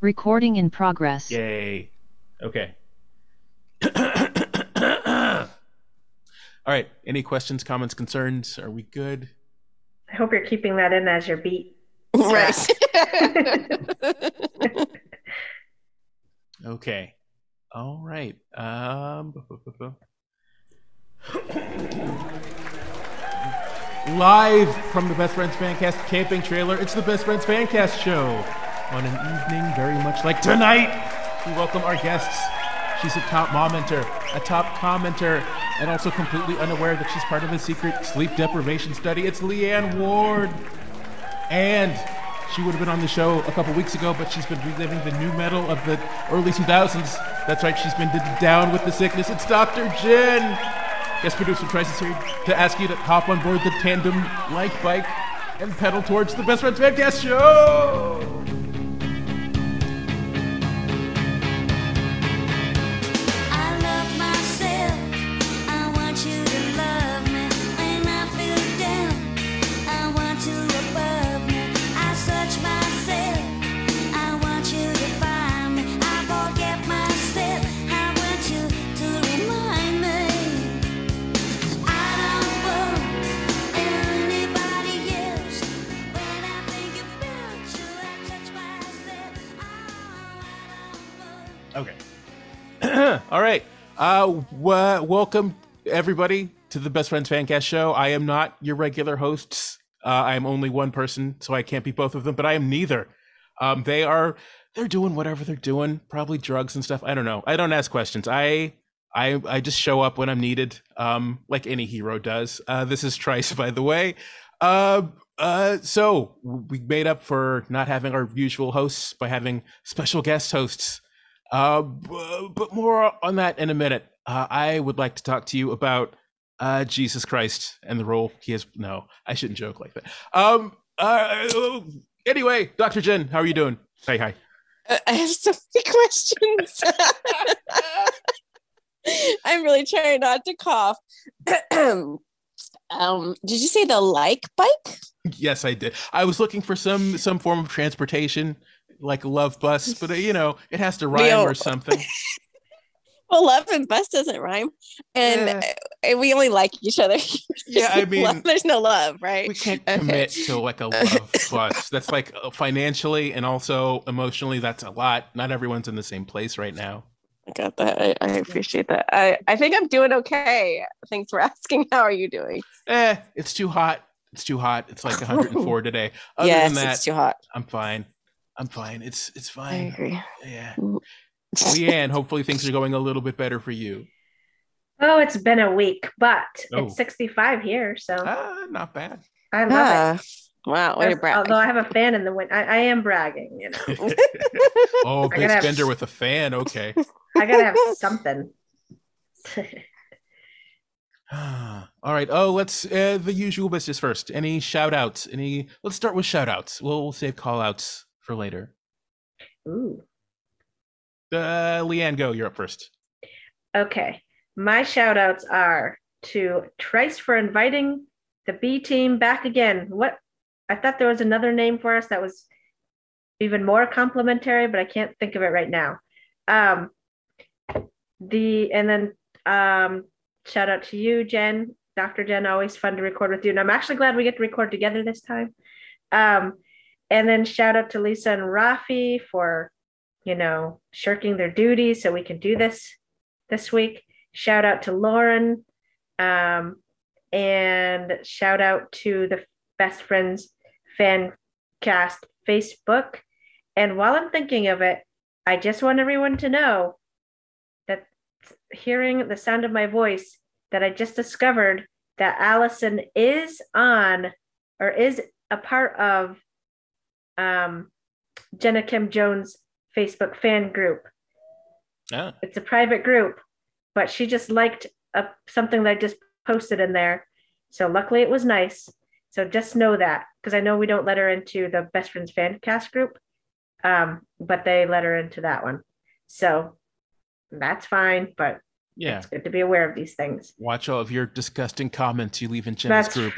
Recording in progress. Yay. Okay. All right. Any questions, comments, concerns? Are we good? I hope you're keeping that in as your beat. Right. Okay. All right. Um, Live from the Best Friends Fancast camping trailer, it's the Best Friends Fancast show. On an evening very much like tonight, we welcome our guests. She's a top momenter, a top commenter, and also completely unaware that she's part of a secret sleep deprivation study. It's Leeann Ward. And she would have been on the show a couple weeks ago, but she's been reliving the nu metal of the early 2000s. That's right, she's been down with the sickness. It's Dr. Jen. Guest producer Tryce is here to ask you to hop on board the tandem like bike and pedal towards the Best Friends Podcast show. All right. Uh, w- welcome everybody to the Best Friends Fancast show. I am not your regular hosts. Uh, I am only one person, so I can't be both of them. But I am neither. Um, they are. They're doing whatever they're doing. Probably drugs and stuff. I don't know. I don't ask questions. I. I, I just show up when I'm needed, um, like any hero does. Uh, this is Tryce, by the way. Uh, uh, so we made up for not having our usual hosts by having special guest hosts. Uh, b- but more on that in a minute. Uh, I would like to talk to you about uh, Jesus Christ and the role he has. No, I shouldn't joke like that. Um. Uh, anyway, Doctor Jen, how are you doing? Hey, hi. I have so many questions. I'm really trying not to cough. um, did you say the like bike? Yes, I did. I was looking for some some form of transportation, like love bus, but uh, you know, it has to rhyme Leo. or something. Well, love and bus doesn't rhyme, and uh, we only like each other. Yeah, I mean, love- there's no love, right? we can't Okay. commit to like a love bus. That's like uh, financially and also emotionally. That's a lot. Not everyone's in the same place right now. I got that. I, I appreciate that. I, I think I'm doing okay. Thanks for asking. How are you doing? Eh, it's too hot. It's too hot. It's like 104 today. Other yes, than that, it's too hot. I'm fine. I'm fine. It's it's fine. I fine. agree. Yeah. Leeann, hopefully things are going a little bit better for you. Oh, it's been a week, but Oh. it's 65 here, so Ah, not bad. I love Ah, it. wow, way to brag. Although I have a fan in the wind, I, I am bragging. You know, oh, I big gotta have- spender with a fan. Okay. I gotta have something. All right. Oh, let's uh, the usual business first. Any shout outs? Any let's start with shout outs. We'll, we'll save call outs for later. Ooh. Uh Leeann, go. You're up first. Okay. My shout outs are to Tryce for inviting the B team back again. What I thought there was another name for us that was even more complimentary, but I can't think of it right now. Um the and then um shout out to you, Jen, Dr. Jen, always fun to record with you. And I'm actually glad we get to record together this time. Um and then shout out to Lisa and Rafi for, you know, shirking their duties so we can do this this week. Shout out to Lauren. Um, and shout out to the Best Friends Fan Cast Facebook. And while I'm thinking of it, I just want everyone to know that hearing the sound of my voice, that I just discovered that Allison is on or is a part of um, Jenna Kim Jones Facebook fan group Ah, it's a private group, but she just liked a, something that I just posted in there. So luckily it was nice. So just know that because I know we don't let her into the best friends fan cast group, um, but they let her into that one. So that's fine, but yeah. it's good to be aware of these things. Watch all of your disgusting comments you leave in Jenna's That's group.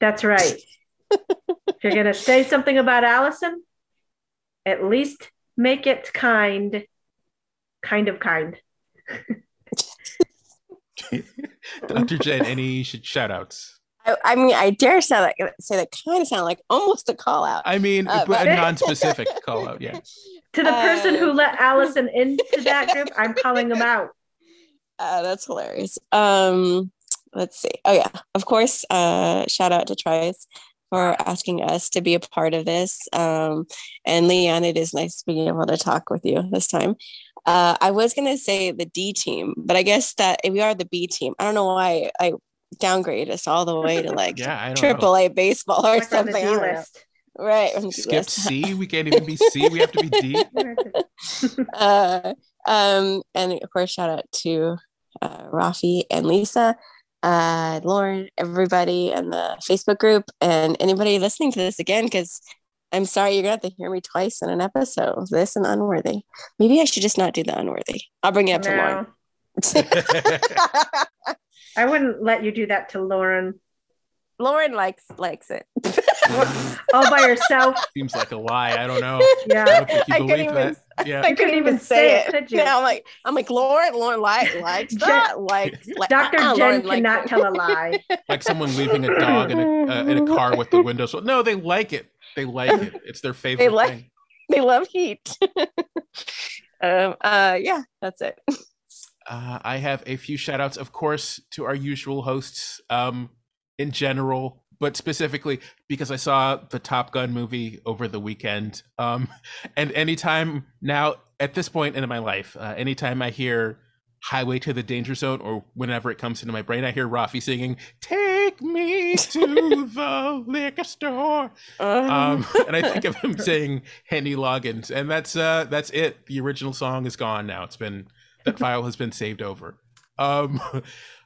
That's right. If you're gonna say something about Allison, at least make it kind, kind of kind. Dr. Jen, any shout outs? I, I mean, I dare say that say that kind of sound like almost a call out. I mean, Uh, but a non specific call out, yeah. To the person who Uh, let Allison into that group, I'm calling them out. Uh, that's hilarious. Um, let's see. Oh yeah, of course. Uh, shout out to Tryce for asking us to be a part of this. Um, and Leeann, it is nice being able to talk with you this time. Uh, I was gonna say the D team, but I guess that we are the B team. I don't know why I downgraded us all the way to like Yeah, triple know. A baseball or Like on something. I D don't Right. on the Skip list. C. We can't even be C. We have to be D. uh, um, and of course, shout out to uh, Rafi and Lisa, uh, Lauren, everybody in the Facebook group, and anybody listening to this again, because I'm sorry you're gonna have to hear me twice in an episode. This and Upworthy. Maybe I should just not do the Upworthy. I'll bring it up to Lauren. I wouldn't let you do that to Lauren Lauren likes likes it. all by herself. Seems like a lie. I don't know. Yeah. don't think you I couldn't even- Yeah. I couldn't even say it. could? Yeah, I'm like, I'm like Lauren. Lauren like likes that. Like, like Dr. uh-uh, Jen Lauren cannot it. tell a lie. Like someone leaving a dog in a uh, in a car with the windows. So, no, they like it. They like it. It's their favorite They like- thing. they love heat. um, uh, yeah, that's it. Uh, I have a few shout outs, of course, to our usual hosts um, in general, but specifically because I saw the Top Gun movie over the weekend. Um, and anytime now, at this point in my life, uh, anytime I hear Highway to the Danger Zone or whenever it comes into my brain, I hear Rafi singing, Take me to the liquor store. Um, and I think of him saying Henny Loggins, and that's uh, that's it. The original song is gone now. It's been that file has been saved over. Um,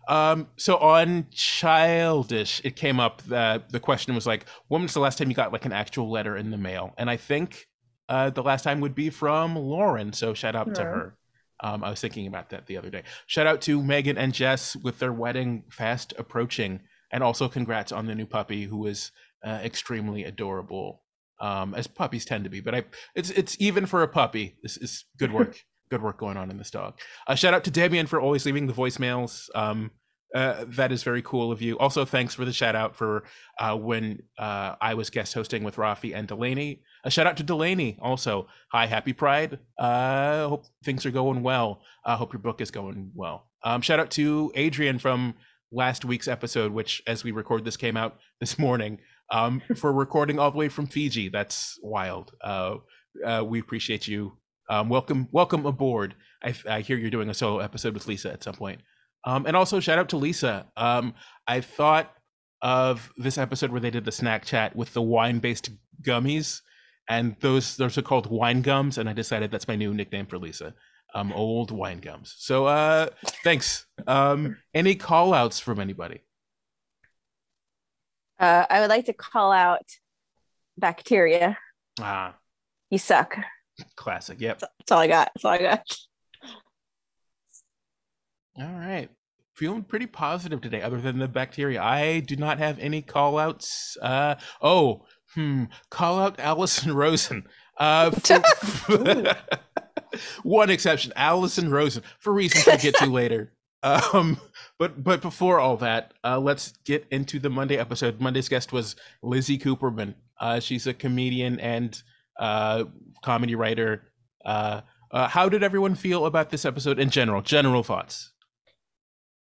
um, so on childish, it came up that the question was like, when was the last time you got like an actual letter in the mail? And I think uh, the last time would be from Lauren. So shout out to her. Um, I was thinking about that the other day. Shout out to Megan and Jess with their wedding fast approaching, and also congrats on the new puppy who is uh, extremely adorable, um, as puppies tend to be. But I, it's it's even for a puppy. This is good work. good work going on in this dog. Uh, shout out to Damien for always leaving the voicemails. Um, uh, that is very cool of you. Also, thanks for the shout out for uh, when uh, I was guest hosting with Rafi and Delaney. A shout out to Delaney also. Hi, happy Pride. Uh, hope things are going well. I hope your book is going well. Um, shout out to Adrian from last week's episode, which, as we record this, came out this morning. Um, for recording all the way from Fiji. That's wild. Uh, uh, we appreciate you. Um, welcome, welcome aboard. I, I hear you're doing a solo episode with Lisa at some point. Um, and also shout out to Lisa. Um, I thought of this episode where they did the snack chat with the wine-based gummies, and those those are called wine gums. And I decided that's my new nickname for Lisa. Um, old wine gums. So uh, thanks. Um, any call outs from anybody? Uh, I would like to call out bacteria. Ah, You suck. Classic. Yep. That's all I got. That's all I got. All right. Feeling pretty positive today, other than the bacteria. I do not have any call outs. Uh, oh, hmm. Call out Allison Rosen. Uh, for- one exception, Allison Rosen, for reasons we'll get to later. Um, but but before all that, uh, let's get into the Monday episode. Monday's guest was Lizzie Cooperman. Uh, she's a comedian and uh, comedy writer. Uh, uh, how did everyone feel about this episode in general? General thoughts.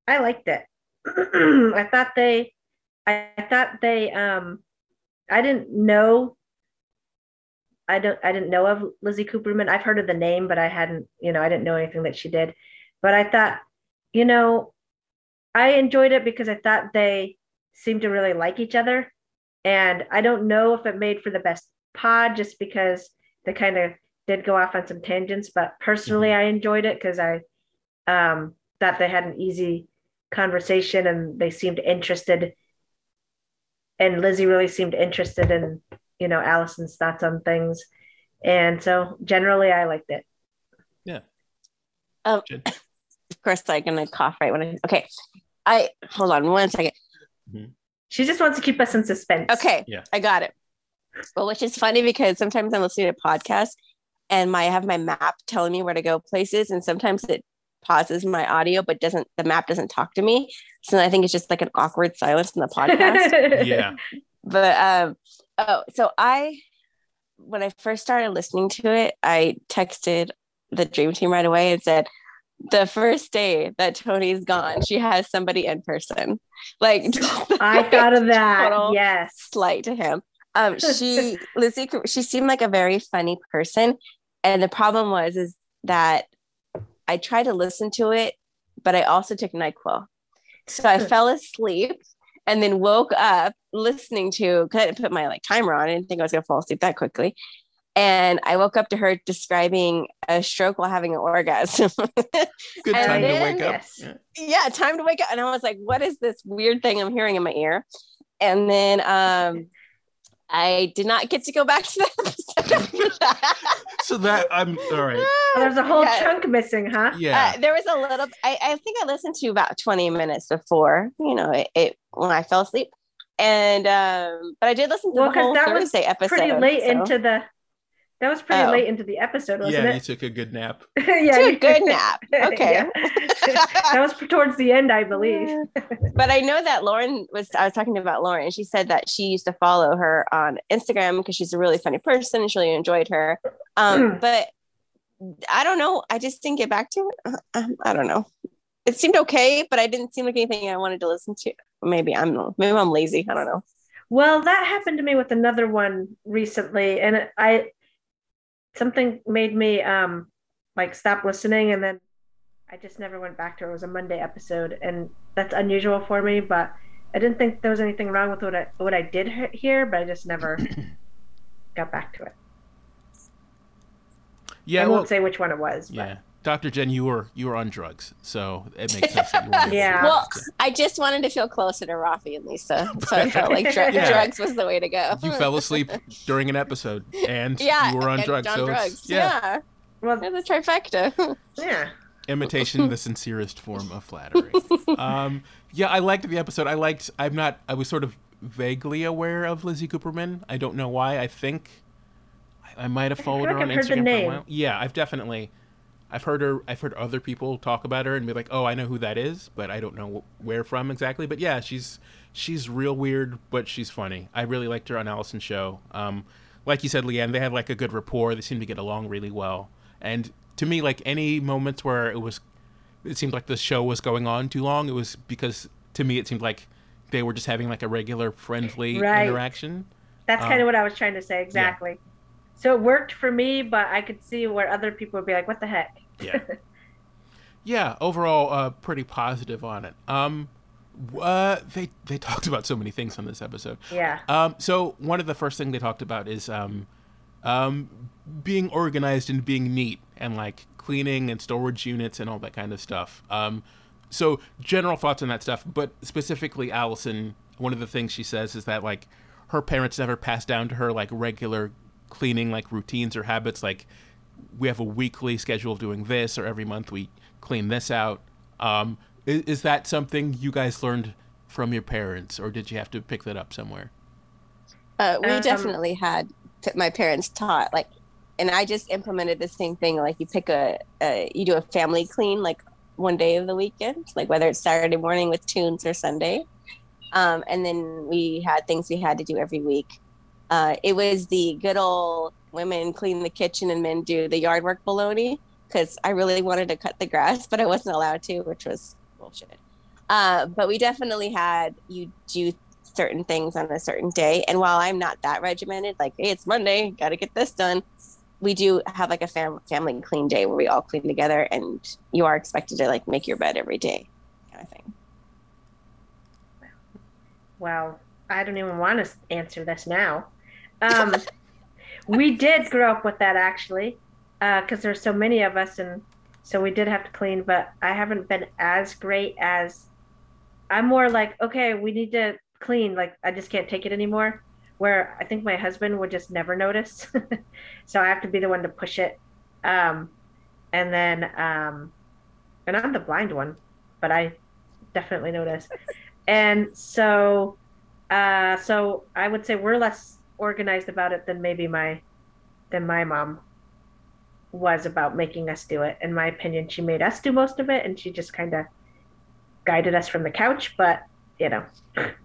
I liked it. I thought they, I thought they, um, I didn't know. I don't, I didn't know of Lizzie Cooperman. I've heard of the name, but I hadn't, you know, I didn't know anything that she did. But I thought, you know, I enjoyed it because I thought they seemed to really like each other. And I don't know if it made for the best pod just because they kind of did go off on some tangents, but personally, I enjoyed it because I um, thought they had an easy conversation and they seemed interested. And Lizzie really seemed interested in, you know, Allison's thoughts on things. And so generally, I liked it. Um, Jen? of course, I'm gonna cough right when I. Okay, I hold on one second. She just wants to keep us in suspense. Okay, Yeah. I got it. Well, which is funny because sometimes I'm listening to podcasts and my I have my map telling me where to go places, and sometimes it pauses my audio, but doesn't the map doesn't talk to me. So I think it's just like an awkward silence in the podcast. Yeah. but um, oh, so I when I first started listening to it, I texted the dream team right away and said, the first day that Tony's gone, she has somebody in person. Like I thought of that. Total Yes. slight to him. Um, she Lizzie, she seemed like a very funny person, and the problem was is that I tried to listen to it, but I also took Nyquil, so I fell asleep and then woke up listening to. Cause I didn't put my like timer on. I didn't think I was gonna fall asleep that quickly. And I woke up to her describing a stroke while having an orgasm. Good And time to wake up. Yeah. yeah, time to wake up. And I was like, what is this weird thing I'm hearing in my ear? And then um I did not get to go back to that episode. So that I'm all right. Oh, there's a whole Yeah. chunk missing, huh? Yeah. Uh, there was a little I, I think I listened to about 20 minutes before, you know, it, it when I fell asleep. And um, but I did listen to Well, the 'cause whole that was Thursday episode. Pretty late so- into the. That was pretty Oh. late into the episode, wasn't yeah, you took a good nap. yeah, Took a good nap. Okay. That was towards the end, I believe. but I know that Lauren was I was talking about Lauren and she said that she used to follow her on Instagram because she's a really funny person and she really enjoyed her. Um, but I don't know. I just didn't get back to it. Um, I don't know. It seemed okay, but I didn't seem like anything I wanted to listen to. Maybe I'm maybe I'm lazy. I don't know. Well, that happened to me with another one recently, and I something made me um like stop listening, and then I just never went back to it. It was a Monday episode, and that's unusual for me. But I didn't think there was anything wrong with what I what I did he- hear, but I just never got back to it. Yeah, I well, won't say which one it was. But. Yeah. Dr. Jen, you were you were on drugs, so it makes sense that you were. Yeah. Well, I just wanted to feel closer to Rafi and Lisa, so I felt like dr- Yeah. drugs was the way to go. you fell asleep during an episode, and yeah, you were on drugs. on so it's- drugs. yeah, yeah, Well, it's a trifecta. yeah. imitation the sincerest form of flattery. um, yeah, I liked the episode. I liked. I'm not. I was sort of vaguely aware of Lizzie Cooperman. I don't know why. I think I, I might have followed like her on I've heard the Instagram for a while. Yeah, I've definitely. I've heard her. I've heard other people talk about her and be like, "Oh, I know who that is," but I don't know where from exactly. But yeah, she's she's real weird, but she's funny. I really liked her on Allison's show. Um, like you said, Leeann, they had like a good rapport. They seemed to get along really well. And to me, like any moments where it was, it seemed like the show was going on too long. It was because to me it seemed like they were just having like a regular friendly Right. interaction. That's Um, kind of what I was trying to say exactly. So it worked for me, but I could see where other people would be like, "What the heck?" Yeah. yeah, overall, uh, pretty positive on it. Um, uh, they they talked about so many things on this episode. Yeah. Um, so one of the first thing they talked about is um, um, being organized and being neat and like cleaning and storage units and all that kind of stuff. Um, so general thoughts on that stuff, but specifically Allison, one of the things she says is that like her parents never passed down to her like regular cleaning like routines or habits like we have a weekly schedule of doing this or every month we clean this out um, is, is that something you guys learned from your parents or did you have to pick that up somewhere Uh, we Um, definitely had my parents taught like, and I just implemented the same thing. Like you pick a, a you do a family clean like one day of the weekend, like whether it's Saturday morning with tunes or Sunday, um, and then we had things we had to do every week. Uh, it was the good old women clean the kitchen and men do the yard work baloney because I really wanted to cut the grass, but I wasn't allowed to, which was bullshit. Uh, but we definitely had you do certain things on a certain day. And while I'm not that regimented, like, hey, it's Monday, got to get this done, we do have like a fam- family clean day where we all clean together and you are expected to like make your bed every day kind of thing. Well, I don't even want to answer this now. Um, we did grow up with that actually, because there's so many of us, and so we did have to clean. But I haven't been as great as. I'm more like, okay, we need to clean. Like I just can't take it anymore. Where I think my husband would just never notice, so I have to be the one to push it. Um, and then, um, and I'm the blind one, but I definitely notice. And so, uh, so I would say we're less organized about it than maybe my, than my mom. was about making us do it. In my opinion, she made us do most of it and she just kind of guided us from the couch, but you know.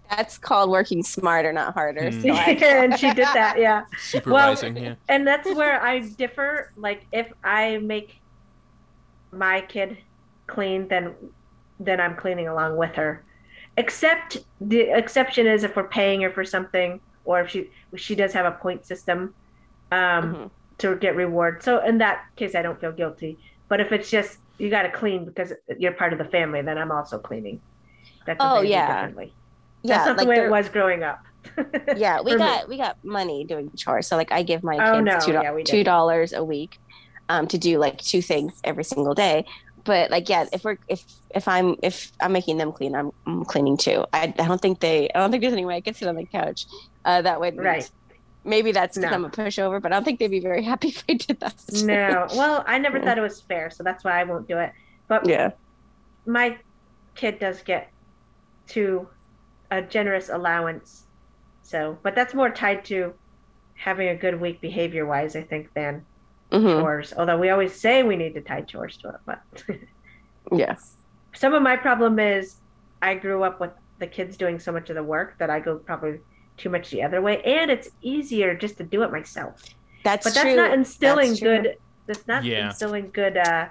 That's called working smarter, not harder. Hmm. So I, and she did that, yeah. Supervising, yeah. And that's where I differ. Like if I make my kid clean, then then I'm cleaning along with her. Except the exception is if we're paying her for something or if she she does have a point system um, Mhm. to get reward. So in that case, I don't feel guilty. But if it's just you got to clean because you're part of the family, then I'm also cleaning. That's Oh, yeah. yeah, That's not like the way it was growing up. yeah, we for me. got we got money doing chores. So like I give my Oh, kids no, two yeah, two dollars a week um, to do like two things every single day. But like yeah, if we're if if I'm if I'm making them clean, I'm, I'm cleaning too. I, I don't think they I don't think there's any way I could sit on the couch. Uh, that would Right. Maybe that's because No. I'm a pushover, but I don't think they'd be very happy if I did that. no, well, I never Yeah. thought it was fair, so that's why I won't do it. But Yeah. my kid does get to a generous allowance. So, but that's more tied to having a good week behavior wise, I think, than hmm chores. Although we always say we need to tie chores to it, but yes, some of my problem is I grew up with the kids doing so much of the work that I go probably too much the other way, and it's easier just to do it myself. That's but that's true. not instilling That's good. That's not Yeah. instilling good uh,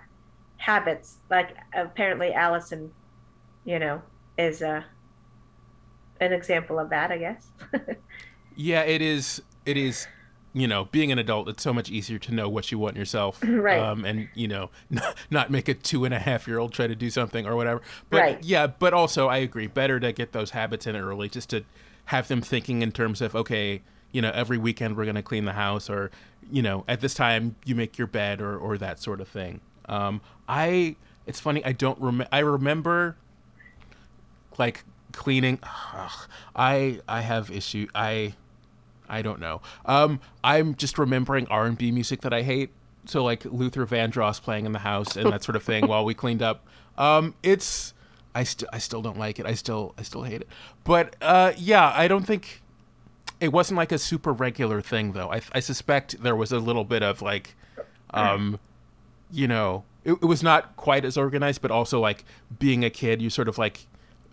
habits. Like apparently Allison, you know, is uh, an example of that. I guess. Yeah, it is. It is. You know, being an adult, it's so much easier to know what you want yourself, Right. Um, and you know, not, not make a two and a half year old try to do something or whatever. But Right. yeah, but also I agree. Better to get those habits in early, just to have them thinking in terms of okay, you know, every weekend we're going to clean the house, or you know, at this time you make your bed, or or that sort of thing. Um, I. It's funny. I don't remember. I remember like cleaning ugh, i i have issue i i don't know um i'm just remembering r&b music that i hate so like luther vandross playing in the house and that sort of thing while we cleaned up um it's i still i still don't like it. I still i still hate it. But uh yeah i don't think it wasn't like a super regular thing though. I i suspect there was a little bit of like um you know, it, it was not quite as organized, but also like being a kid, you sort of like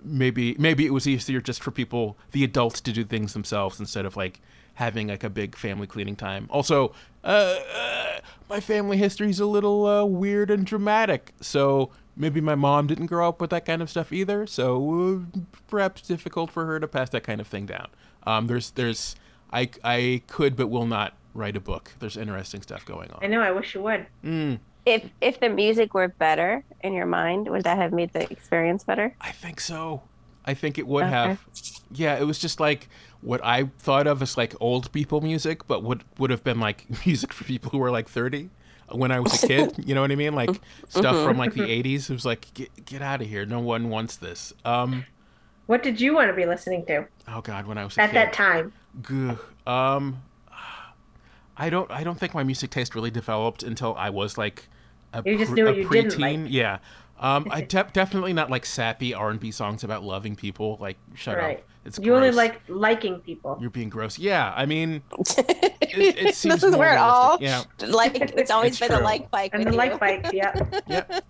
maybe maybe it was easier just for people, the adults, to do things themselves instead of like having like a big family cleaning time. Also, uh, uh, my family history is a little uh, weird and dramatic, so maybe my mom didn't grow up with that kind of stuff either. So uh, perhaps difficult for her to pass that kind of thing down. Um, there's there's I I could but will not write a book. There's interesting stuff going on. I know. I wish you would. Mm. If if the music were better in your mind, would that have made the experience better? I think so. I think it would Okay. have. Yeah, it was just like what I thought of as like old people music, but would would have been like music for people who were like thirty when I was a kid. you know what I mean? Like stuff from like the eighties. It was like get get out of here. No one wants this. Um. What did you want to be listening to Oh God, when I was at kid. that time? Gah. Um. I don't. I don't think my music taste really developed until I was like a, You just pre- knew what you didn't preteen. like. Yeah. Um. I de- definitely not like sappy R and B songs about loving people. Like shut Right. up. It's You only like liking people. You're being gross. Yeah. I mean, it, it seems this is where it all. Yeah. like it's always It's been true. a like bike And with the you. like bikes, yeah. Yeah.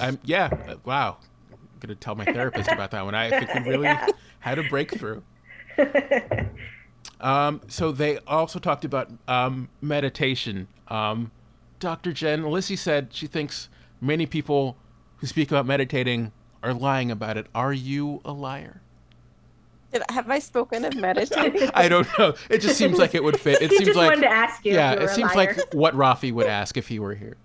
I'm. Yeah. uh, Wow. I'm gonna tell my therapist about that one. I think we really Yeah. had a breakthrough. Um, so they also talked about um, meditation. Um, Dr. Jen Lizzie said she thinks many people who speak about meditating are lying about it. Are you a liar? Did, have I spoken of meditating? I don't know. It just seems like it would fit. It he seems just like wanted to ask you. yeah, if you it were a seems liar. like what Rafi would ask if he were here.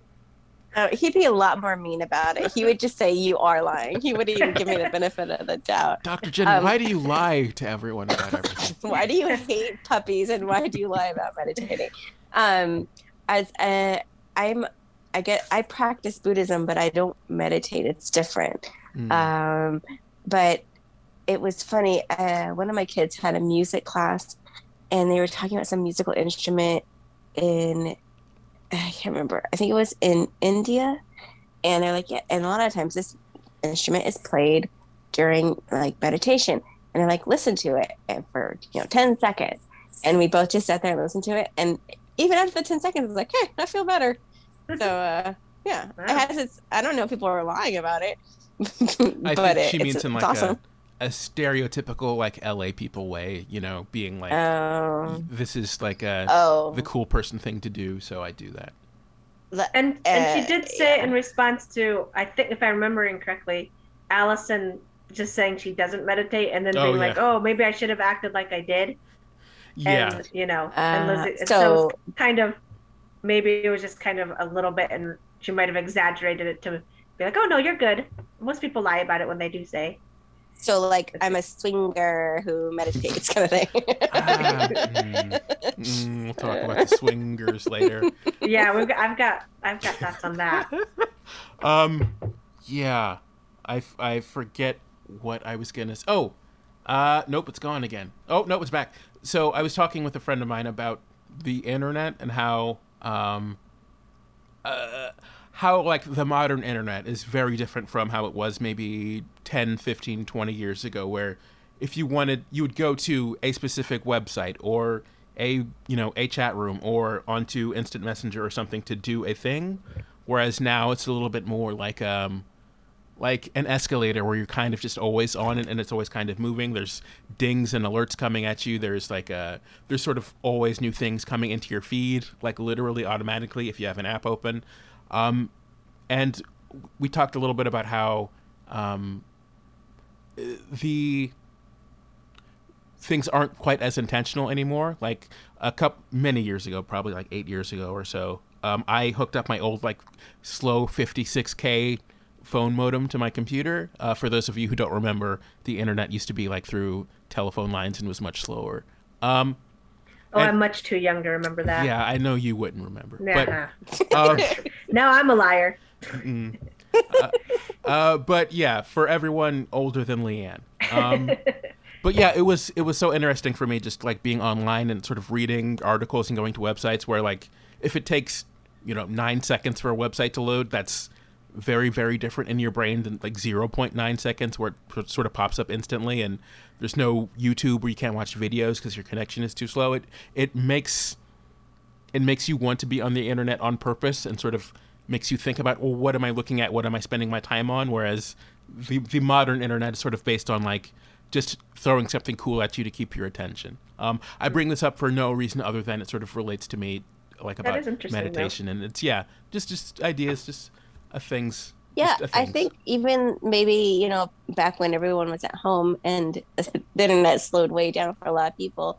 Uh, he'd be a lot more mean about it. He would just say you are lying. He wouldn't even give me the benefit of the doubt. Dr. Jen, Um, why do you lie to everyone about everything? Why do you hate puppies and why do you lie about meditating? Um, as a, I'm, I get, I practice Buddhism, but I don't meditate. It's different. Mm. Um, but it was funny. Uh, one of my kids had a music class, and they were talking about some musical instrument in I can't remember. I think it was in India, and they're like, yeah. And a lot of times, this instrument is played during like meditation, and they're like, listen to it and for you know ten seconds, and we both just sat there and listened to it, and even after the ten seconds, I was like, hey, I feel better. So uh, yeah, Wow. it has its. I don't know if people are lying about it, I but think it, she it's, means in like awesome. a, a stereotypical like LA people way, you know, being like Um, this is like a oh, the cool person thing to do, so I do that. the- And and she Uh, did say yeah. in response to I think if I'm remembering correctly, Allison just saying she doesn't meditate and then Oh, being yeah. like, oh, maybe I should have acted like I did. Yeah. And you know, and Uh, Lizzie, so, so- kind of maybe it was just kind of a little bit, and she might have exaggerated it to be like, oh no, you're good. Most people lie about it when they do say. so like I'm a swinger who meditates, kind of thing. Ah, mm, mm, we'll talk about the swingers later. Yeah, we've got, I've got I've got thoughts on that. Um, yeah, i i forget what I was gonna. s- Oh, uh, nope, it's gone again. Oh, no, it's back. So I was talking with a friend of mine about the internet and how um, uh, how like the modern internet is very different from how it was maybe 10, 15, 20 years ago, where if you wanted, you would go to a specific website or a you know a chat room or onto instant messenger or something to do a thing. Whereas now it's a little bit more like um like an escalator where you're kind of just always on it and it's always kind of moving. There's dings and alerts coming at you. There's like a there's sort of always new things coming into your feed like literally automatically if you have an app open. Um and we talked a little bit about how um the things aren't quite as intentional anymore. Like a couple many years ago, probably like eight years ago or so, um, I hooked up my old like slow 56k phone modem to my computer. Uh, for those of you who don't remember, the internet used to be like through telephone lines and was much slower. Um, Oh, And- I'm much too young to remember that. yeah, I know you wouldn't remember, Nah. but um, now I'm a liar. Uh, uh, but yeah, for everyone older than Leeann. Um, but yeah, it was it was so interesting for me just like being online and sort of reading articles and going to websites where like if it takes you know nine seconds for a website to load, that's very very different in your brain than like 0.9 seconds where it sort of pops up instantly and there's no YouTube where you can't watch videos because your connection is too slow. It it makes it makes you want to be on the internet on purpose and sort of makes you think about well what am i looking at what am i spending my time on whereas the, the modern internet is sort of based on like just throwing something cool at you to keep your attention um, i bring this up for no reason other than it sort of relates to me like about interesting, though. meditation and it's yeah just just ideas just things Yeah, uh, I think even maybe, you know, back when everyone was at home and the internet slowed way down for a lot of people,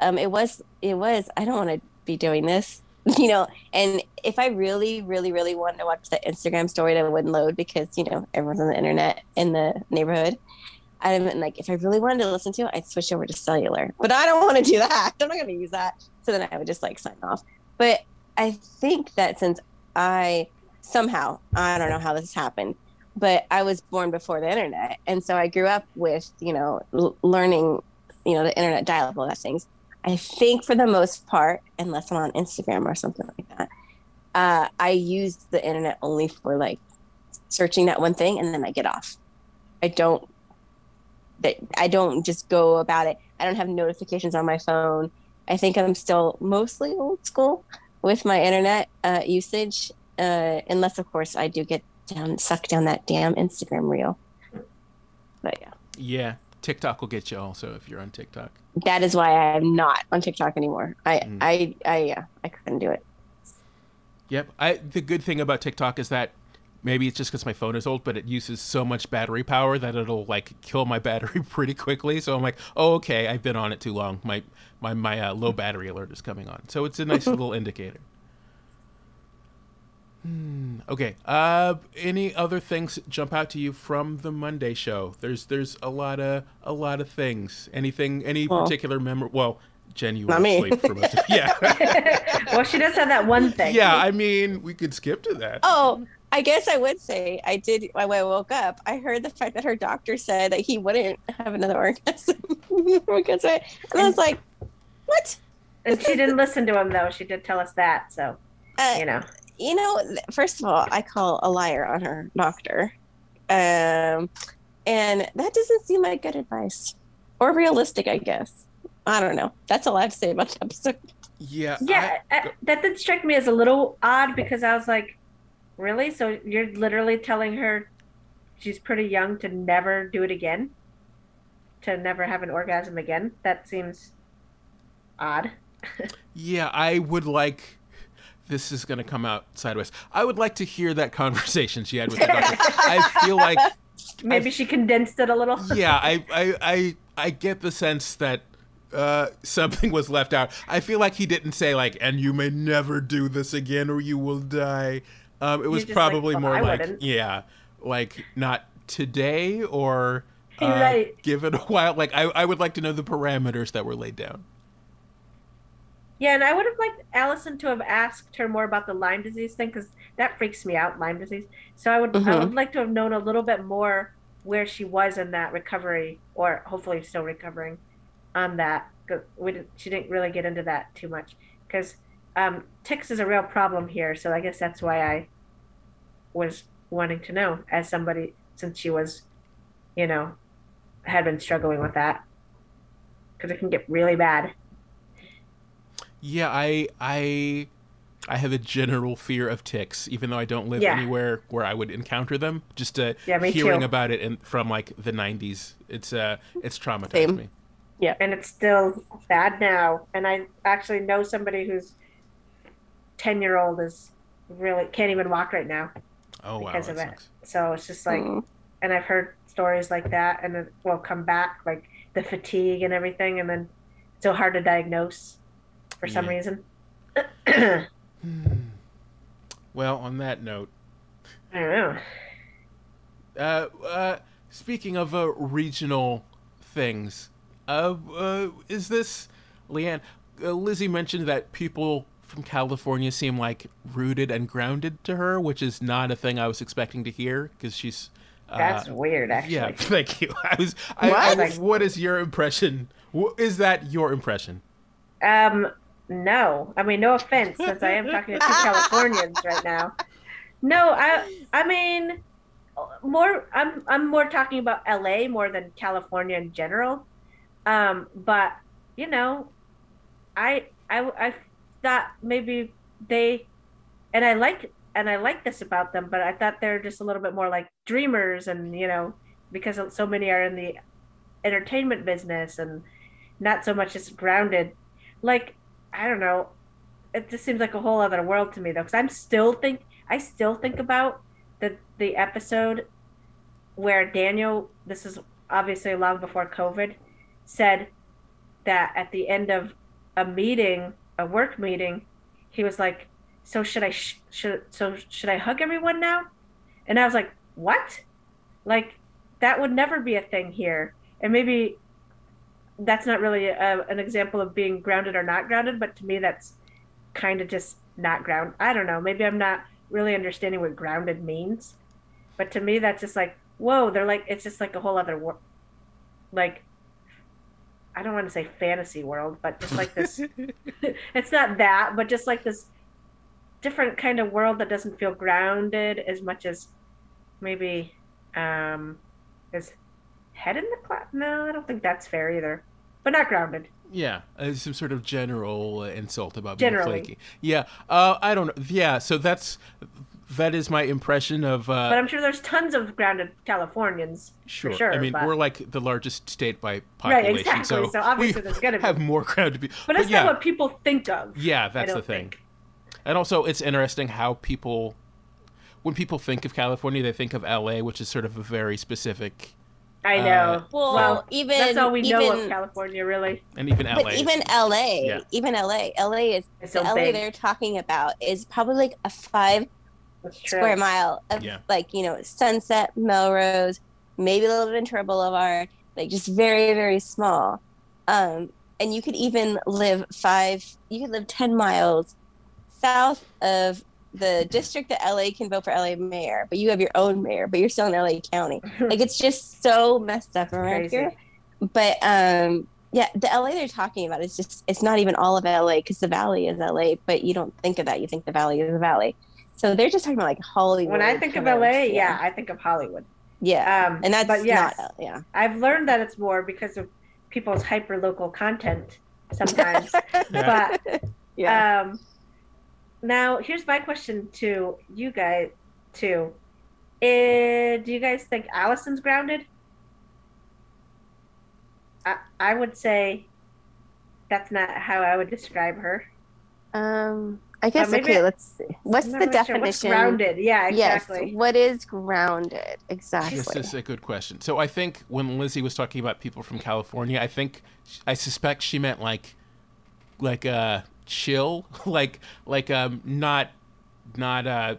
um, it was, it was, I don't want to be doing this, you know, and if I really, really, really wanted to watch the Instagram story that wouldn't load because, you know, everyone's on the internet in the neighborhood. I'm like, if I really wanted to listen to it, I'd switch over to cellular, but I don't want to do that. I'm not going to use that. So then I would just like sign off. But I think that since I somehow. I don't know how this happened but i was born before the internet. And so i grew up with you know l- learning you know the internet dial-up all that things. I think for the most part unless i'm on instagram or something like that uh, i use the internet only for like searching that one thing and then i get off. I don't that i don't just go about it. I don't have notifications on my phone. I think i'm still mostly old school with my internet uh, usage uh, unless of course I do get down sucked down that damn Instagram reel. But yeah, yeah tiktok will get you also if you're on tiktok that is why I am not on TikTok anymore. I Mm. I I yeah, I couldn't do it. Yep. I the good thing about TikTok is that maybe it's just because my phone is old, but it uses so much battery power that it'll like kill my battery pretty quickly. So I'm like, oh okay, I've been on it too long. My my my uh, low battery alert is coming on. So it's a nice little indicator. Hmm, okay. Uh, any other things jump out to you from the Monday show? There's there's a lot of a lot of things. Anything? Any Well- particular member? Well, Jen, you were Not me. asleep for most of yeah. well, she does have that one thing. yeah. I mean, we could skip to that. Oh, I guess I would say I did when I woke up. I heard the fact that her doctor said that he wouldn't have another orgasm because I, and I was like, what? And she didn't listen to him though. She did tell us that. So Uh, you know, you know, first of all, I call a liar on her doctor. Um, and that doesn't seem like good advice or realistic, I guess. I don't know. That's all I have to say about the episode. Yeah. Yeah, uh, that did strike me as a little odd because I was like, really? So you're literally telling her she's pretty young to never do it again? To never have an orgasm again? That seems odd. Yeah, I would like. This is going to come out sideways. I would like to hear that conversation she had with the doctor. I feel like, Maybe I- she condensed it a little. yeah, I, I, I, I get the sense that uh, something was left out. I feel like he didn't say like, "and you may never do this again, or you will die." Um, it was just like, probably "Well, more I like, wouldn't." yeah, like not today or. Uh, right. Give it a while. Like I, I would like to know the parameters that were laid down. Yeah, and I would have liked Allison to have asked her more about the Lyme disease thing because that freaks me out, Lyme disease. So I would, I Mhm. would like to have known a little bit more where she was in that recovery, or hopefully still recovering on that. We did, she didn't really get into that too much because um, ticks is a real problem here. So I guess that's why I was wanting to know as somebody since she was, you know, had been struggling with that because it can get really bad. Yeah, I I I have a general fear of ticks, even though I don't live Yeah. anywhere where I would encounter them. Just uh, Yeah, hearing too. about it in, from like the '90s, it's uh, it's traumatized Same. me. Yeah, and it's still bad now. And I actually know somebody who's ten year old is really can't even walk right now. Oh wow, Because that of it. So it's just like, Mm. and I've heard stories like that, and it will come back like the fatigue and everything, and then it's so hard to diagnose for some Yeah. reason. Well, on that note, I don't know. uh, uh, speaking of uh, regional things, uh, uh, is this Leeann? Uh, Lizzie mentioned that people from California seem like rooted and grounded to her, which is not a thing I was expecting to hear because she's. Uh, That's weird, actually. Yeah, thank you. I was. I, I, What? what is your impression? Is that your impression? Um, no. I mean, no offense, since I am talking to two Californians right now. No, I, I mean, more. I'm, I'm more talking about LA more than California in general. Um, but you know, I, I, I thought maybe they, and I like, and I like this about them, but I thought they're just a little bit more like dreamers, and you know, because so many are in the entertainment business and not so much just grounded like I don't know. It just seems like a whole other world to me though, because I'm still think I still think about the the episode where Daniel. This is obviously long before COVID. Said that at the end of a meeting, a work meeting, he was like, "So should I sh- should so should I hug everyone now?" And I was like, "What? Like that would never be a thing here." And maybe that's not really a, an example of being grounded or not grounded, but to me, that's kind of just not ground. I don't know. Maybe I'm not really understanding what grounded means, but to me, that's just like, whoa, they're like, it's just like a whole other world. Like, I don't want to say fantasy world, but just like this, it's not that, but just like this different kind of world that doesn't feel grounded as much as maybe, um, is head in the cloud. No, I don't think that's fair either, but not grounded. Yeah, uh, some sort of general uh, insult about being flaky. Yeah, uh, I don't know. Yeah, so that's that is my impression of. Uh, But I'm sure there's tons of grounded Californians. Sure. sure, I mean, but- we're like the largest state by population. Right, exactly. so, So obviously we there's gonna be- have more ground to be. But that's yeah, not what people think of. yeah, that's the thing. think. And also, it's interesting how people, when people think of California, they think of LA, which is sort of a very specific, I Uh, know. Well, well, even that's all we know of California, really. and even LA. But even LA, Yeah. even LA, LA is It's the so LA big. they're talking about is probably like a five square mile of Yeah. like you know Sunset, Melrose, maybe a little bit Ventura Boulevard, like just very very small. Um, and you could even live five, you could live ten miles south of the district that LA can vote for LA mayor, but you have your own mayor, but you're still in LA County. Like it's just so messed up around here. But um, yeah, the LA they're talking about is just it's not even all of LA because the Valley is LA, but you don't think of that. You think the Valley is the Valley. So they're just talking about like Hollywood. When I think of LA, yeah, I think of Hollywood. yeah, Um, and that's but yes, not yeah. I've learned that it's more because of people's hyper local content sometimes. Yeah. But Yeah. Um, now here's my question to you guys too. Eh, do you guys think Allison's grounded? I I would say that's not how I would describe her. Um, I guess maybe okay. I- Let's see. What's the not really sure. What's definition? grounded? Yeah, exactly. Yes. What is grounded exactly? This is a good question. So I think when Lizzie was talking about people from California, I think I suspect she meant like like uh chill, like like um not not uh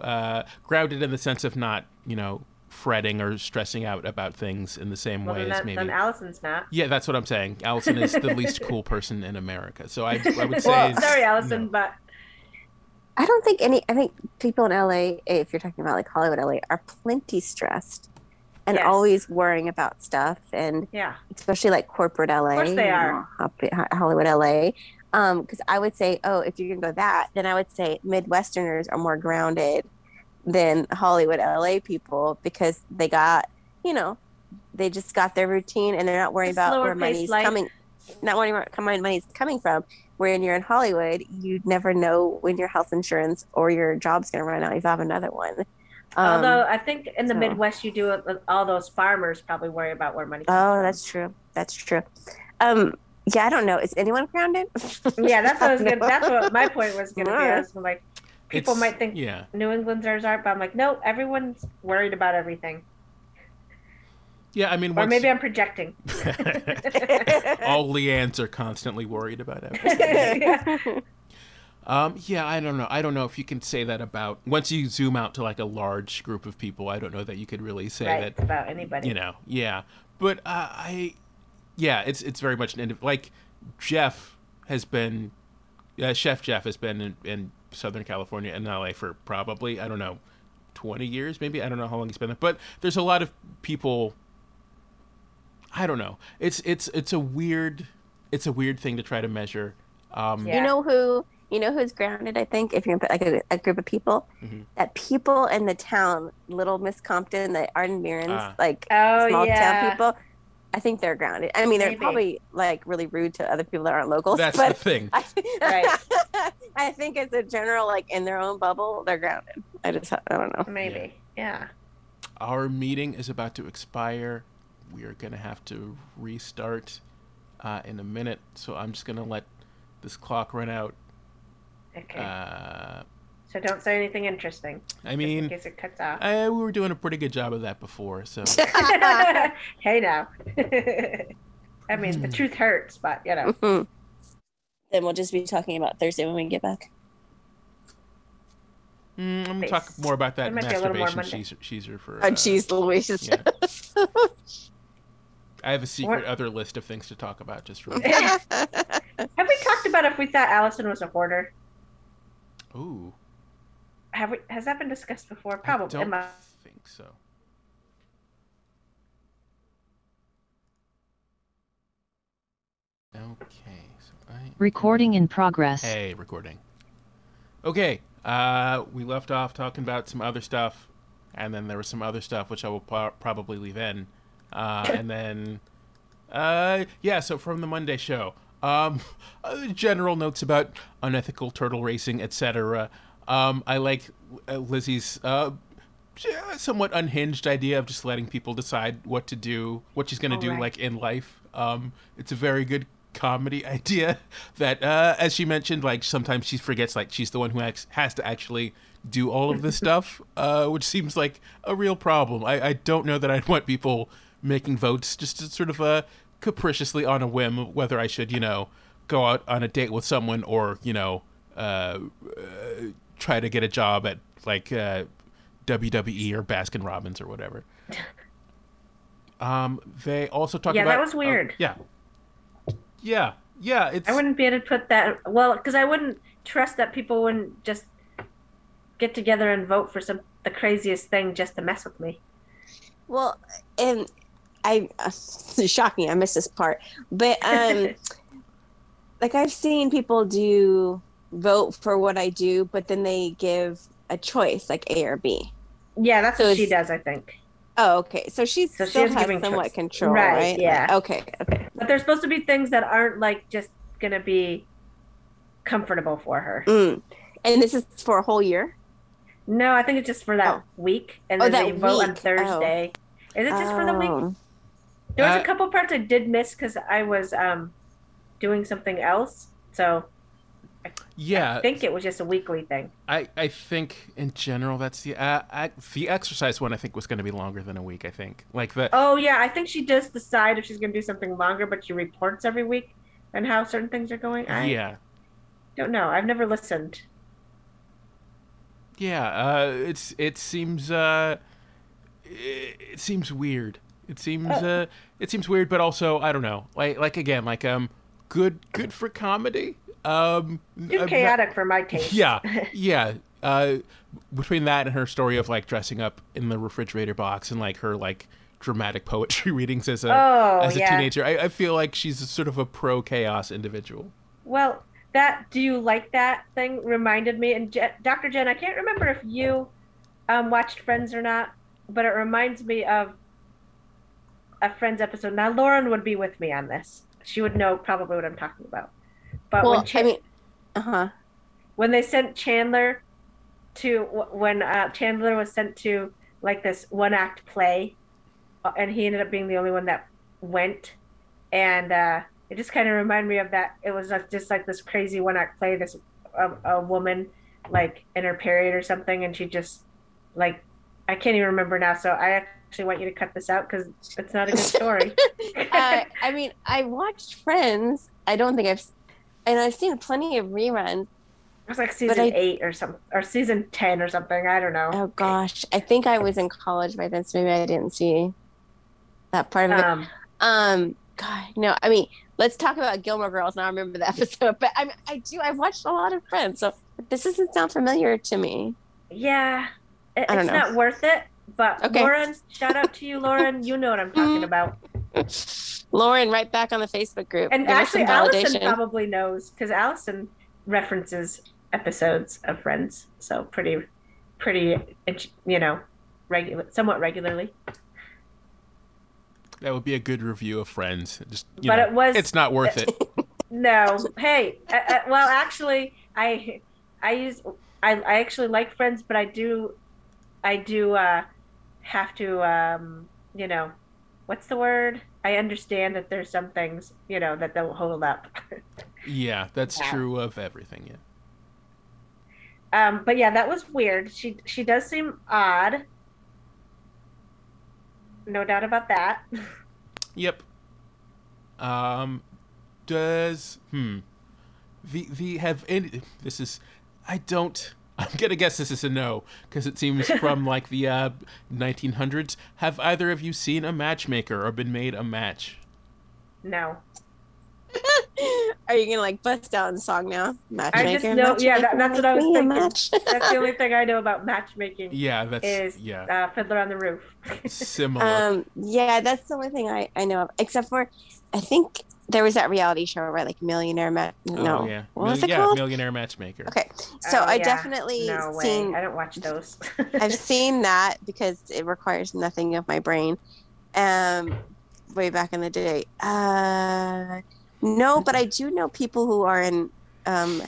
uh grounded in the sense of not, you know, fretting or stressing out about things in the same Well, way as maybe then Allison's not. Yeah, that's what I'm saying. Allison is the least cool person in America. So I, I would say Well, sorry, Allison, no. but I don't think any. I think people in LA, if you're talking about like Hollywood, LA, are plenty stressed and Yes. always worrying about stuff, and yeah, especially like corporate LA. course they are. Hollywood LA. Um, because I would say, oh, if you're gonna go that, then I would say Midwesterners are more grounded than Hollywood LA people because they got, you know, they just got their routine and they're not worrying about where money's life. coming, not worrying about where money's coming from. When you're in Hollywood, you never know when your health insurance or your job's gonna run out. If you have another one. Um, although I think in the so- Midwest you do it all those farmers probably worry about where money. oh, from. that's true. That's true. Um, yeah, I don't know. Is anyone grounded? yeah. That's what I was No. gonna. That's what my point was gonna be. I Yeah. like, people It's- might think Yeah. New Englanders aren't, but I'm like, no, everyone's worried about everything. Yeah, I mean Or once maybe I'm projecting. all Leeanns are constantly worried about everything. Yeah. Um, yeah, I don't know. I don't know if you can say that about once you zoom out to like a large group of people. I don't know that you could really say right that. about anybody. You know, yeah. But uh, I, yeah, it's it's very much an indiv- like Jeff has been, uh, Chef Jeff has been in, in Southern California and LA for probably I don't know, twenty years maybe. I don't know how long he's been there. But there's a lot of people. I don't know. It's it's it's a weird, it's a weird thing to try to measure. Um, Yeah. You know who? You know who's grounded? I think if you're gonna put like a, a group of people, Mhm. that people in the town, Little Miss Compton, the Arden Mirrens, Ah. like Oh small yeah. town people. I think they're grounded. I mean, they're Maybe. probably like really rude to other people that aren't locals. That's but the thing. I, Right. I think as a general, like in their own bubble, they're grounded. I just, I don't know. Maybe. Yeah. Our meeting is about to expire. We are going to have to restart uh, in a minute. So I'm just going to let this clock run out. Okay. Uh, so don't say anything interesting. I in mean, case it cuts off. I, we were doing a pretty good job of that before. So hey now. I mean, the truth hurts, but you know. Mhm. Then we'll just be talking about Thursday when we get back. Mm, I'm going to Face. talk more about that It might be a little masturbation cheeser, cheeser for. Oh, uh, jeez, Louise. yeah. I have a secret What- other list of things to talk about. Just for Have we talked about if we thought Allison was a hoarder? ooh, Have we? Has that been discussed before? I Probably. don't I- think so. Okay, so I Recording in progress. Hey, recording. Okay, uh, we left off talking about some other stuff, and then there was some other stuff which I will pro- probably leave in, uh, and then, uh, yeah. So from the Monday show, um, uh, general notes about unethical turtle racing, etc. Um, I like uh, Lizzie's uh, somewhat unhinged idea of just letting people decide what to do, what she's going to do, right. like in life. Um, it's a very good comedy idea that, uh, as she mentioned, like sometimes she forgets like she's the one who has to actually do all of this stuff, uh, which seems like a real problem. I, I don't know that I'd want people making votes just to sort of uh, capriciously on a whim whether I should, you know, go out on a date with someone or, you know, uh, uh, try to get a job at like uh, WWE or Baskin Robbins or whatever. Um, they also talk Yeah, about Yeah, that was oh, weird. yeah, yeah, yeah. It's I wouldn't be able to put that. Well, because I wouldn't trust that people wouldn't just get together and vote for some the craziest thing just to mess with me. Well, and I uh, it's shocking. I missed this part, but um, like I've seen people do vote for what I do, but then they give a choice like A or B. Yeah, that's So what she does, I think. Oh, okay. So she's So she still is has giving somewhat choice. control, Right, right? yeah. Okay. Okay. But there's supposed to be things that aren't like just gonna be comfortable for her. Mm. And this is for a whole year. No, I think it's just for that Oh. week, and Oh, then that they vote on week. Oh. Thursday. Is it just for the week? Oh. There was Uh, a couple parts I did miss because I was um doing something else. So Yeah, I think it was just a weekly thing. I, I think in general that's the uh, I, the exercise one. I think was going to be longer than a week. I think like the Oh yeah, I think she does decide if she's gonna do something longer, but she reports every week and how certain things are going. I yeah don't know. I've never listened. yeah. Uh, it's it seems uh, it, it seems weird. It seems uh, it seems weird, but also I don't know. Like like again, like um, good good for comedy. Um, I'm Too not- chaotic for my taste. yeah, yeah. Uh, between that and her story of like dressing up in the refrigerator box and like her like dramatic poetry readings as a Oh, as a yeah. teenager, I, I feel like she's sort of a pro chaos individual. Well, that do you like that thing reminded me and Je- Dr. Jen, I can't remember if you um, watched Friends or not, but it reminds me of a Friends episode. Now Lauren would be with me on this. She would know probably what I'm talking about. But Well, when Cha- I mean, uh huh. when they sent Chandler to when uh, Chandler was sent to like this one act play, uh, and he ended up being the only one that went, and uh, it just kind of reminded me of that. It was like, just like this crazy one act play. This a, a woman like in her period or something, and she just like I can't even remember now. So I actually want you to cut this out because it's not a good story. uh, I mean, I watched Friends. I don't think I've, and I've seen plenty of reruns. it was like season I- eight or some or season ten or something. I don't know. Oh gosh, I think I was in college by then, so maybe I didn't see that part of it. Um, Um, God, no. I mean, let's talk about Gilmore Girls. Now I remember the episode, but I, I do. I've watched a lot of Friends, so this doesn't sound familiar to me. Yeah, it, it's know. not worth it. But Okay. Lauren, shout out to you, Lauren. You know what I'm talking Mm. about. Lauren, right back on the Facebook group. And Give us actually, some Allison validation. probably knows because Allison references episodes of Friends, so pretty, pretty, you know, regular, somewhat regularly. That would be a good review of Friends. Just you But know, it was- it's not worth it. No, hey, uh, uh, well, actually, I, I use, I, I actually like Friends, but I do, I do uh, have to, um, you know, what's the word? I understand that there's some things, you know, that don't hold up. yeah, that's Yeah. true of everything. Yeah. Um, but yeah, that was weird. She she does seem odd. No doubt about that. Yep. Um, does hmm the the have any? This is I don't. I'm gonna guess this is a no because it seems from like the uh, 1900s. Have either of you seen a matchmaker or been made a match? No. Are you gonna like bust out in song now? Matchmaker. I just know- yeah, that- that's what I was make me a thinking. match. That's the only thing I know about matchmaking Yeah, that's is yeah uh, Fiddler on the Roof. similar. Um, yeah, that's the only thing I, I know of. Except for, I think there was that reality show, where Like Millionaire Ma- No. oh yeah, What was Mil- it yeah, called? Millionaire Matchmaker. Okay, so Oh, I yeah. definitely no way. seen. I don't watch those. I've seen that because it requires nothing of my brain. Um, way back in the day. Uh, no, but I do know people who are in um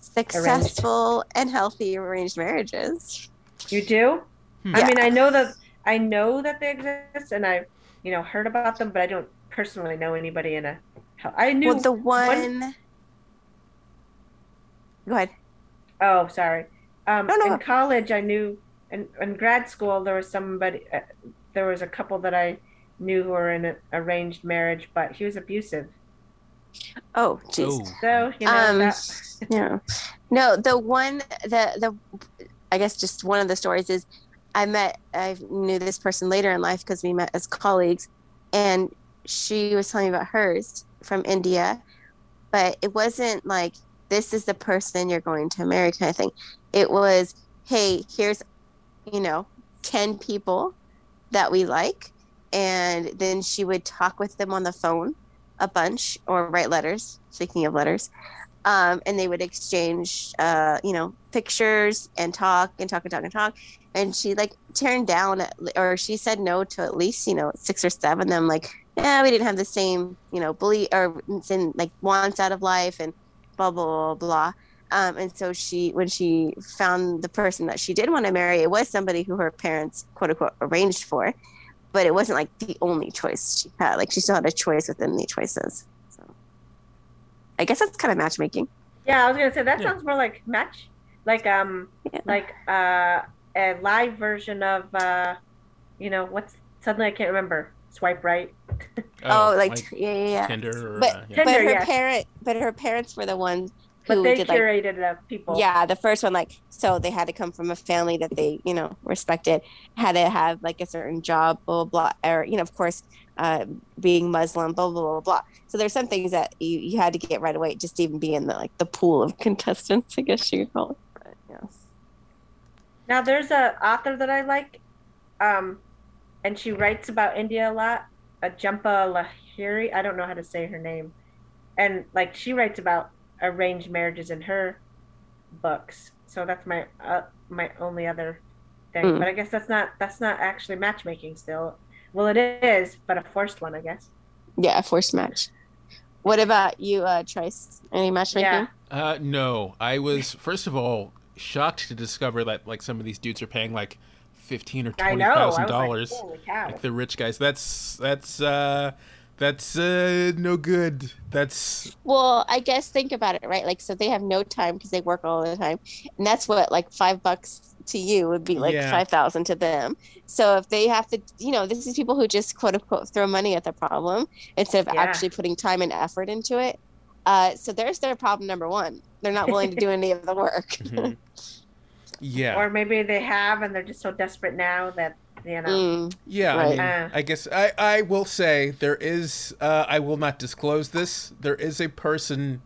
successful and healthy arranged marriages. you do? Hmm. I Yeah. mean, I know that I know that they exist, and I, you know, heard about them, but I don't personally know anybody in a. I knew. Well, the one. Go ahead. Oh, sorry. Um, No, no. In college, I knew, in, in grad school, there was somebody, uh, there was a couple that I knew who were in an arranged marriage, but he was abusive. Oh, jeez. Oh, So, you know, Um, that, Yeah. No, the one the the I guess just one of the stories is I met I knew this person later in life because we met as colleagues and she was telling me about hers from India, but it wasn't like this is the person you're going to marry kind of thing. It was, hey, here's you know, 10 people that we like. And then she would talk with them on the phone a bunch or write letters, speaking of letters um, and they would exchange uh, you know pictures and talk and talk and talk and talk. And she like turned down at- or she said no to at least you know six or seven of them like yeah we didn't have the same you know belief or same like wants out of life and blah blah blah blah. Um, and so she, when she found the person that she did want to marry, it was somebody who her parents quote unquote arranged for, but it wasn't like the only choice she had. Like she still had a choice within the choices. So I guess that's kind of matchmaking. Yeah, I was gonna say that Yeah. sounds more like match, like um, Yeah. like uh, a live version of uh, you know what's suddenly I can't remember. Swipe right. Oh, like, yeah, yeah, yeah. Tinder. Or, But- uh, yeah. Tinder, but her yes. parent, but her parents were the ones But who they did like curated the people. yeah the first one like so they had to come from a family that they you know respected had to have like a certain job blah blah blah or you know of course uh, being muslim blah blah blah blah so there's some things that you, you had to get right away just even be in the like the pool of contestants i guess you could call it but yeah Now there's a author that I like, um, and she writes about India a lot. A Jhumpa Lahiri. I don't know how to say her name, and like she writes about arranged marriages in her books. So that's my uh, my only other thing. Mm. But I guess that's not that's not actually matchmaking still. Well, it is, but a forced one, I guess. yeah a forced match what about you uh Tryce any matchmaking Yeah. Uh, no, I was first of all shocked to discover that like some of these dudes are paying like fifteen or I twenty know. I thousand was like, dollars, like the rich guys. That's that's uh that's uh no good. That's Well, I guess think about it, right? Like, so they have no time because they work all the time, and that's what like five bucks to you would be like Yeah. five thousand to them. So if they have to, you know, this is people who just quote unquote throw money at the problem instead of Yeah. actually putting time and effort into it. Uh, so there's their problem number one. They're not willing to do any of the work. mhm. yeah. Or maybe they have, and they're just so desperate now that you know. Mm, Yeah, I mean, Uh. I guess I, I will say there is. Uh, I will not disclose this. There is a person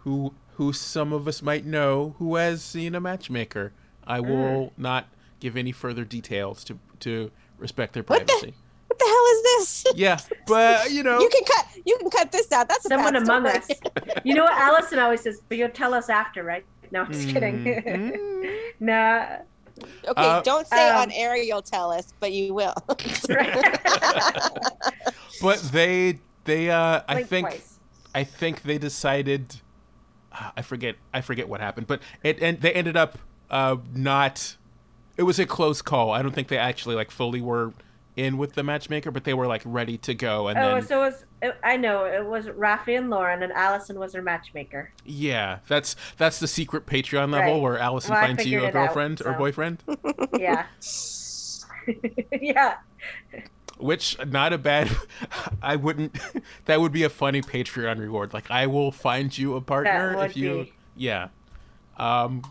who who some of us might know who has seen a matchmaker. I Mm. will not give any further details to to respect their privacy. What the- privacy. what the hell is this? Yeah, but you know, You can cut. You can cut this out. That's a Someone bad among story. us. You know what Allison always says, but you'll tell us after, right? No, I'm just kidding. Mhm. nah. Okay, Uh, don't say Um, on air you'll tell us, but you will. but they they uh, I Blink think twice. I think they decided. ah, I forget. I forget what happened, but it and they ended up uh, not. It was a close call. I don't think they actually like fully were in with the matchmaker, but they were like ready to go. And Oh, then so it was. It, I know it was Rafi and Lauren, and Allison was her matchmaker. yeah, that's that's the secret Patreon level Right. where Allison Well, finds you a it out, girlfriend or boyfriend. Yeah. yeah. Which not a bad. I wouldn't. That would be a funny Patreon reward. Like I will find you a partner if you. be. Yeah. Um.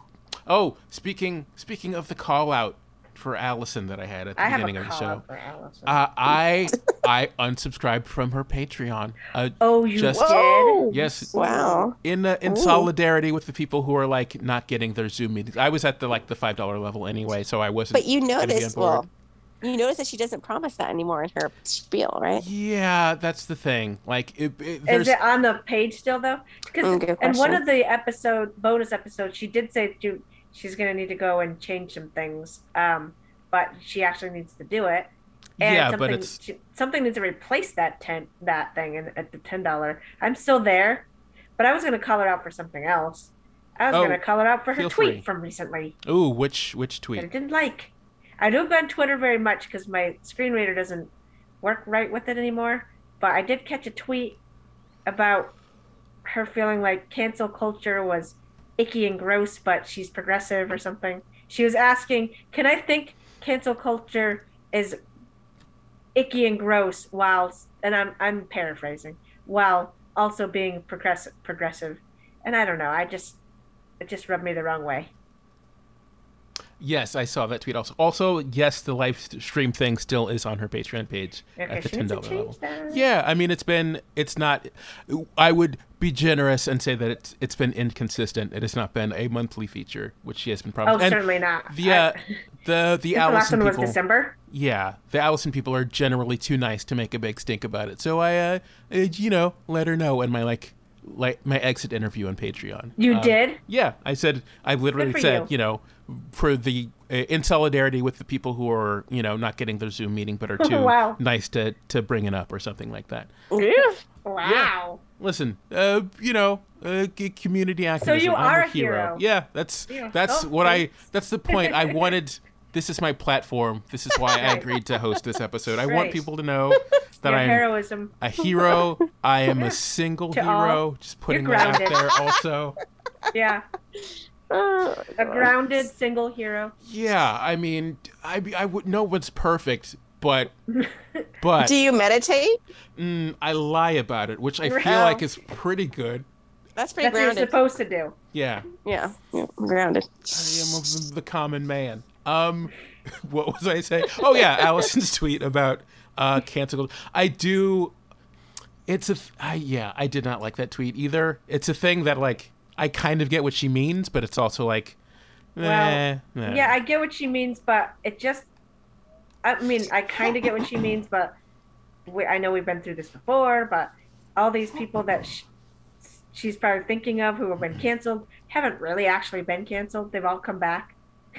Oh, speaking speaking of the call out for Allison that I had at the I have beginning a of the show. for Allison. Uh, I I unsubscribed from her Patreon. Uh, oh, you just- did? Yes, Wow. in uh, in Ooh. solidarity with the people who are like not getting their Zoom meetings. I was at the like the five dollar level anyway, so I wasn't. But you gonna be notice, on board. well, you notice that she doesn't promise that anymore in her spiel, right? Yeah, that's the thing. Like, it, it, Is it on the page still though? Because Mm, good in one of the episode bonus episodes, she did say to, she's going to need to go and change some things, um, but she actually needs to do it. And yeah, something, but it's she, something needs to replace that ten that thing in, at the ten dollar. I'm still there, but I was going to call her out for something else. I was Oh, going to call her out for her tweet free. from recently ooh, which which tweet? I didn't like. I don't go on Twitter very much because my screen reader doesn't work right with it anymore. But I did catch a tweet about her feeling like cancel culture was icky and gross, but she's progressive or something. She was asking, "Can I think cancel culture is icky and gross while?" And I'm I'm paraphrasing while also being progressive. Progressive, and I don't know. I just it just rubbed me the wrong way. Yes, I saw that tweet also. Also, yes, the live stream thing still is on her Patreon page Okay, at the ten dollar level. that. Yeah, I mean, it's been it's not. I would be generous and say that it's it's been inconsistent. It has not been a monthly feature, which she has been probably. Oh, and certainly not. the uh, I- the the the last Allison one was. December. Yeah, the Allison people are generally too nice to make a big stink about it. So I, uh, you know, let her know in my like, like my exit interview on Patreon. You Um, did? Yeah, I said I literally said, you. you know, for the uh, in solidarity with the people who are, you know, not getting their Zoom meeting but are too Wow. nice to to bring it up or something like that. Wow. Listen, uh, you know, uh, community activism. So you I'm are a a hero. Yeah, that's Yeah. that's Oh, what I. That's the point. I wanted. This is my platform. This is why I agreed to host this episode. I want people to know that Your I'm heroism. a hero. I am a single To hero. all. Just putting You're that out there. Also, Yeah. Oh, A grounded single hero. yeah. I mean, I I would no one's perfect, but but Do you meditate? mm, I lie about it, which I feel like is pretty good. That's pretty That's what you're supposed to do. Yeah. yeah, yeah, grounded. I am of the common man. Um, what was I saying? Oh yeah, Allison's tweet about uh cancel. I do. It's a. I, yeah, I did not like that tweet either. It's a thing that like I kind of get what she means, but it's also like, Well, eh, eh. Yeah, I get what she means, but it just. I mean, I kind of get what she means, but we, I know we've been through this before. But all these people that sh- she's probably thinking of who have been canceled haven't really actually been canceled. They've all come back.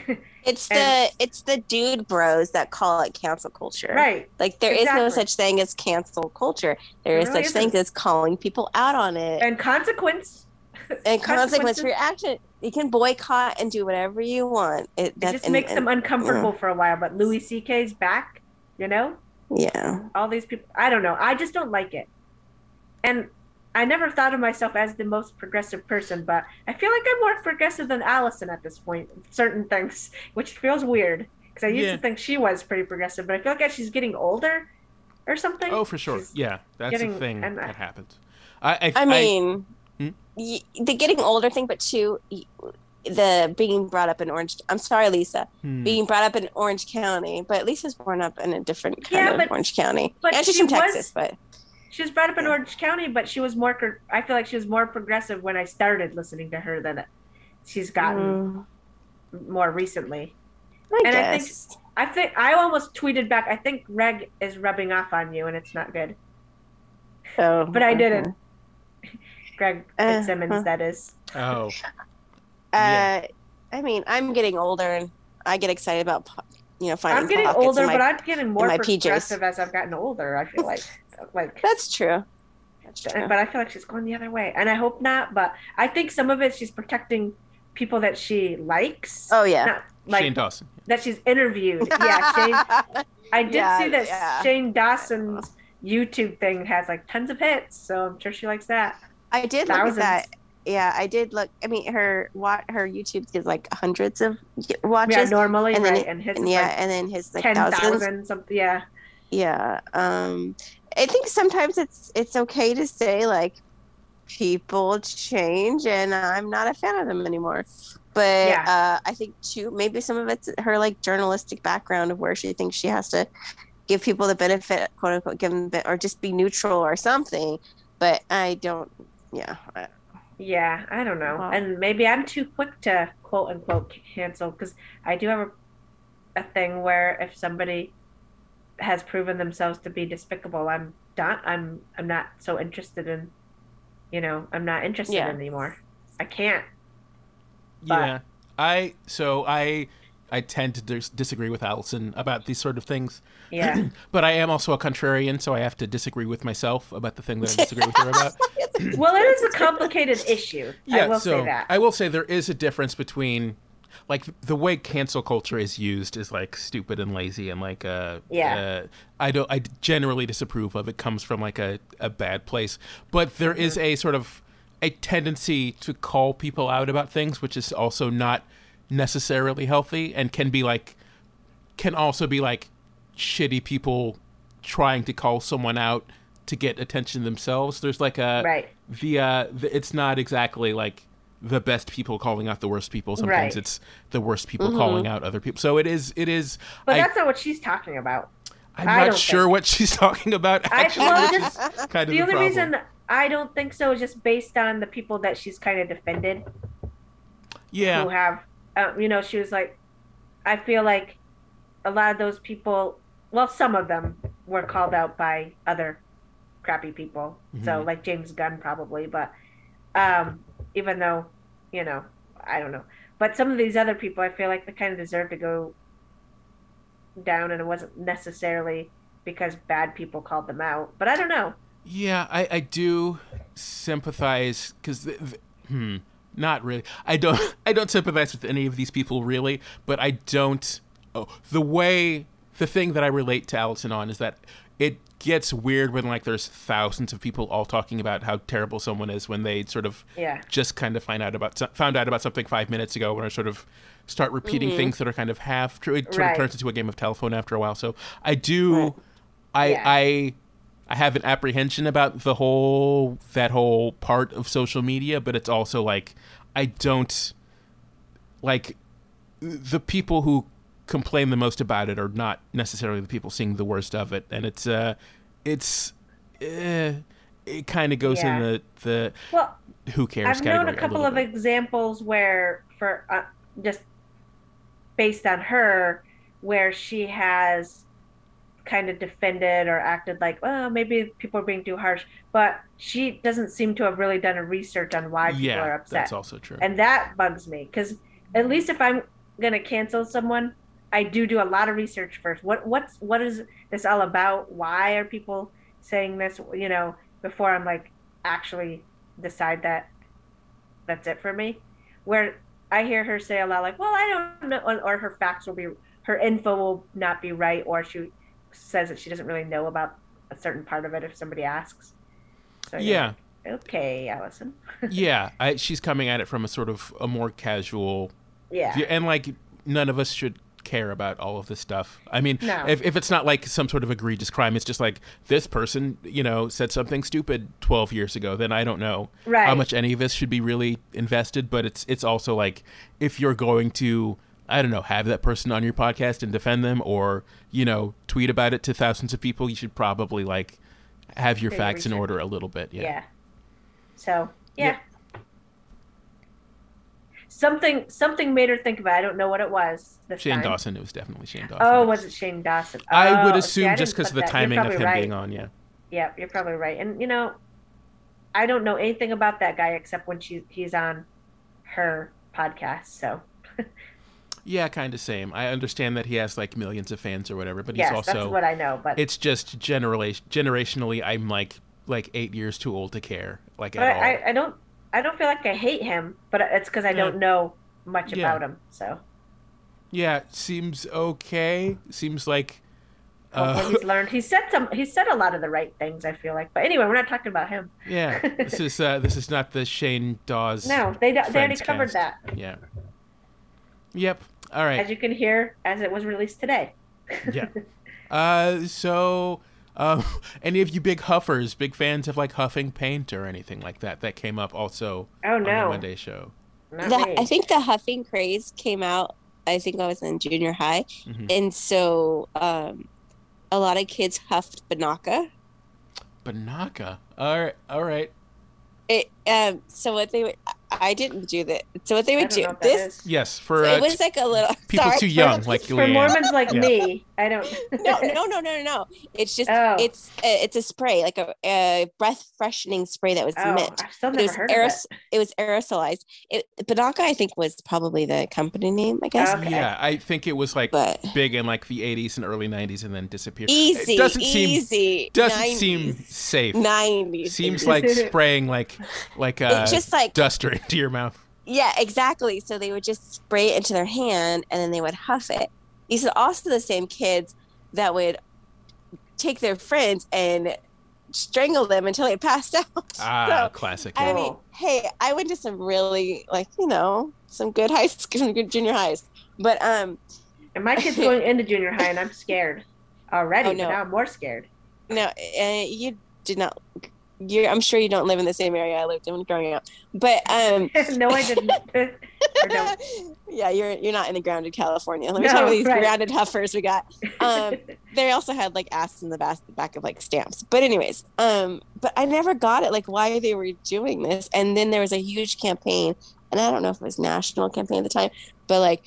It's And- the it's the dude bros that call it cancel culture. Right. Like there is no such thing as cancel culture. There There is really such thing isn't. as calling people out on it And consequence. and consequence consequences- for your action. You can boycott and do whatever you want. It, It just and- makes and- them uncomfortable for a while. But Louis C.K.'s back. You know, Yeah. all these people. I don't know. I just don't like it. And I never thought of myself as the most progressive person, but I feel like I'm more progressive than Allison at this point. Certain things, which feels weird because I used Yeah. to think she was pretty progressive, but I feel like as she's getting older or something. Oh, for sure. she's- Yeah, that's getting- a thing and I- that happens. I. I, I mean, y- the getting older thing, but two, the being brought up in Orange. I'm sorry, Lisa. hmm. Being brought up in Orange County, but Lisa's born up in a different kind Yeah, of but- Orange County. but and she's she from was- Texas, but She was brought up in Orange County, but she was more. I feel like she was more progressive when I started listening to her than she's gotten mm, more recently. I And I think- I think I almost tweeted back. I think Greg is rubbing off on you, and it's not good. so, But I didn't. Greg Uh, Fitzsimmons, huh. that is. Oh, Uh, I mean, I'm getting older, and I get excited about, you know, finding. I'm getting older, my- but I'm getting more my PJs. progressive as I've gotten older. I feel like, like, That's true. That's true. but I feel like she's going the other way, and I hope not. But I think some of it she's protecting people that she likes. oh yeah. Not like Shane Dawson. that she's interviewed. Yeah, Shane. I did Yeah, see that yeah. Shane Dawson's YouTube thing has like tons of hits, so I'm sure she likes that. I did look at that. Yeah, I did look. I mean, her what her YouTube gets like hundreds of watches. yeah, normally, and then right? it- and his and yeah, like and then his like ten thousands. thousand something. Yeah, Yeah. Um, I think sometimes it's it's okay to say like people change, and I'm not a fan of them anymore. But Yeah. uh, I think too maybe some of it's her like journalistic background of where she thinks she has to give people the benefit, quote unquote, give them the, or just be neutral or something. But I don't. Yeah. I, yeah. I don't know, Wow. and maybe I'm too quick to quote unquote cancel because I do have a, a thing where if somebody has proven themselves to be despicable, I'm done. I'm I'm not so interested in, you know, I'm not interested Yeah. anymore. I can't. But- Yeah, I so I I tend to dis- disagree with Allison about these sort of things, Yeah. but I am also a contrarian, so I have to disagree with myself about the thing that I disagree with her about. well, it is a complicated issue. I Yeah, will so say that. I will say there is a difference between like the way cancel culture is used is like stupid and lazy and like uh Yeah. uh, I don't I generally disapprove of it comes from like a, a bad place but there is Mm-hmm. a sort of a tendency to call people out about things which is also not necessarily healthy and can be like can also be like shitty people trying to call someone out to get attention themselves there's like a right. the uh the, it's not exactly like the best people calling out the worst people sometimes Right. it's the worst people Mhm. calling out other people so it is it is But I, that's not what she's talking about. i'm I not sure think- what she's talking about I- actually well, just- kind of the the, only problem. reason I don't think so is just based on the people that she's kind of defended Yeah, who have, uh, you know, she was like, I feel like a lot of those people, well, some of them were called out by other crappy people. So, Mhm. like James Gunn, probably, but um, even though, you know, I don't know. But some of these other people, I feel like they kind of deserve to go down, and it wasn't necessarily because bad people called them out. But I don't know. Yeah, I, I do sympathize because, hmm, not really. I don't I don't sympathize with any of these people really, but I don't. Oh, the way the thing that I relate to Allison on is that it gets weird when like there's thousands of people all talking about how terrible someone is when they sort of Yeah. just kind of find out about found out about something five minutes ago when I sort of start repeating mm-hmm. things that are kind of half true. It sort Right. of turns into a game of telephone after a while. So I do, Right. I Yeah. I I have an apprehension about the whole that whole part of social media, but it's also like I don't like the people who complain the most about it are not necessarily the people seeing the worst of it, and it's uh it's eh, it kind of goes Yeah. in the the Well, who cares I've category known a couple little of bit. examples where, for uh, just based on her, where she has kind of defended or acted like, well, maybe people are being too harsh, but she doesn't seem to have really done a research on why people are upset, that's also true. and that bugs me because at least if I'm gonna cancel someone, I do do a lot of research first. What what's what is this all about? Why are people saying this? You know, before I'm like actually decide that that's it for me. Where I hear her say a lot like, "Well, I don't know," or her facts will be, her info will not be right, or she says that she doesn't really know about a certain part of it if somebody asks. So yeah, like, okay, Allison. yeah. I, she's coming at it from a sort of a more casual Yeah. view, and like none of us should care about all of this stuff. I mean, No. if, if it's not like some sort of egregious crime, it's just like this person, you know, said something stupid 12 years ago, then I don't know Right. how much any of us should be really invested. But it's it's also like if you're going to, I don't know, have that person on your podcast and defend them or, you know, tweet about it to thousands of people, you should probably like have your facts in order a little bit. Yeah. Yeah. So yeah. Something something made her think about. It. I don't know what it was. Shane time. Dawson, it was definitely Shane Dawson. Oh, was it Shane Dawson? I would Oh, assume see, I just because of the that. Timing of him right. being on, yeah. Yeah, you're probably right. And you know, I don't know anything about that guy except when she he's on her podcast. So Yeah, kind of same. I understand that he has like millions of fans or whatever, but yes, he's also that's what I know. But it's just generally generationally I'm like like 8 years too old to care like but at all. I, I don't I don't feel like I hate him, but it's because I Yeah. don't know much Yeah. about him. So yeah, seems okay. Seems like uh, he's learned. He said some. He said a lot of the right things. I feel like. But anyway, we're not talking about him. yeah, this is uh this is not the Shane Dawes. No, they they already covered cast. that, Yeah. Yep. All right. as you can hear, as it was released today. yeah. Uh, so, um, any of you big huffers, big fans of like huffing paint or anything like that? That came up also Oh on the no, Monday show. The. I think the huffing craze came out. I think I was in junior high, Mhm. and so um, a lot of kids huffed Binaca. Binaca. All right. All right. It um. So what they would, I didn't do that. So what they would don't do know what that this. is. Yes, for it uh, was like a little people sorry, too for- young, like For Leeann. Mormons like Yeah. me, I don't. no, no, no, no, no, no. It's just Oh. it's a, it's a spray, like a, a breath freshening spray that was Oh, mint. I've still It was, heard aeros- of it. it was aerosolized. It Binaca, I think, was probably the company name, I guess. Okay. Yeah, I think it was like But big in like the 80s and early 90s, and then disappeared. easy, It doesn't seem easy. doesn't 90s, seem safe. 90s. Seems like spraying like like a It's just like duster into your mouth. Yeah, exactly. So they would just spray it into their hand and then they would huff it. These are also the same kids that would take their friends and strangle them until they passed out. Ah, So, classic. I mean, hey, I went to some really like, you know, some good high school, some good junior highs. But um And my kid's going into junior high, and I'm scared already. Oh, no. But now I'm more scared. no, uh, you did not you I'm sure you don't live in the same area I lived in growing up. But um no, I didn't. Don't. yeah, you're you're not in the grounded California. Let me No, tell you these right. grounded huffers we got. Um, they also had like asses in the back, back of like stamps. But anyways, um, but I never got it, like why they were doing this. And then there was a huge campaign, and I don't know if it was national campaign at the time, but like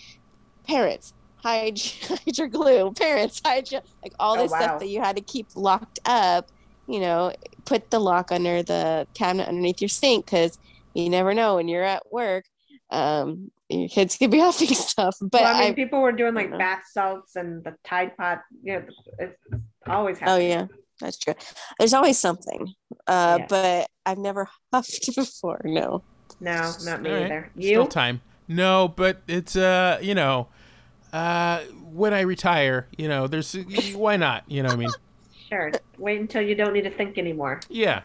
parents hide, hide your glue, parents hide your like all Oh, this wow. stuff that you had to keep locked up. You know, put the lock under the cabinet underneath your sink because you never know when you're at work. Um, your kids could be huffing stuff. But well, I mean, I, people were doing like bath salts and the Tide Pod. You know, it's always oh yeah, that's true. There's always something. uh, Yeah. but I've never huffed before. No. No, not me All right. either. Still You? time. No, but it's uh, you know, uh, when I retire, you know, there's why not? You know what I mean? Sure. Wait until you don't need to think anymore. Yeah.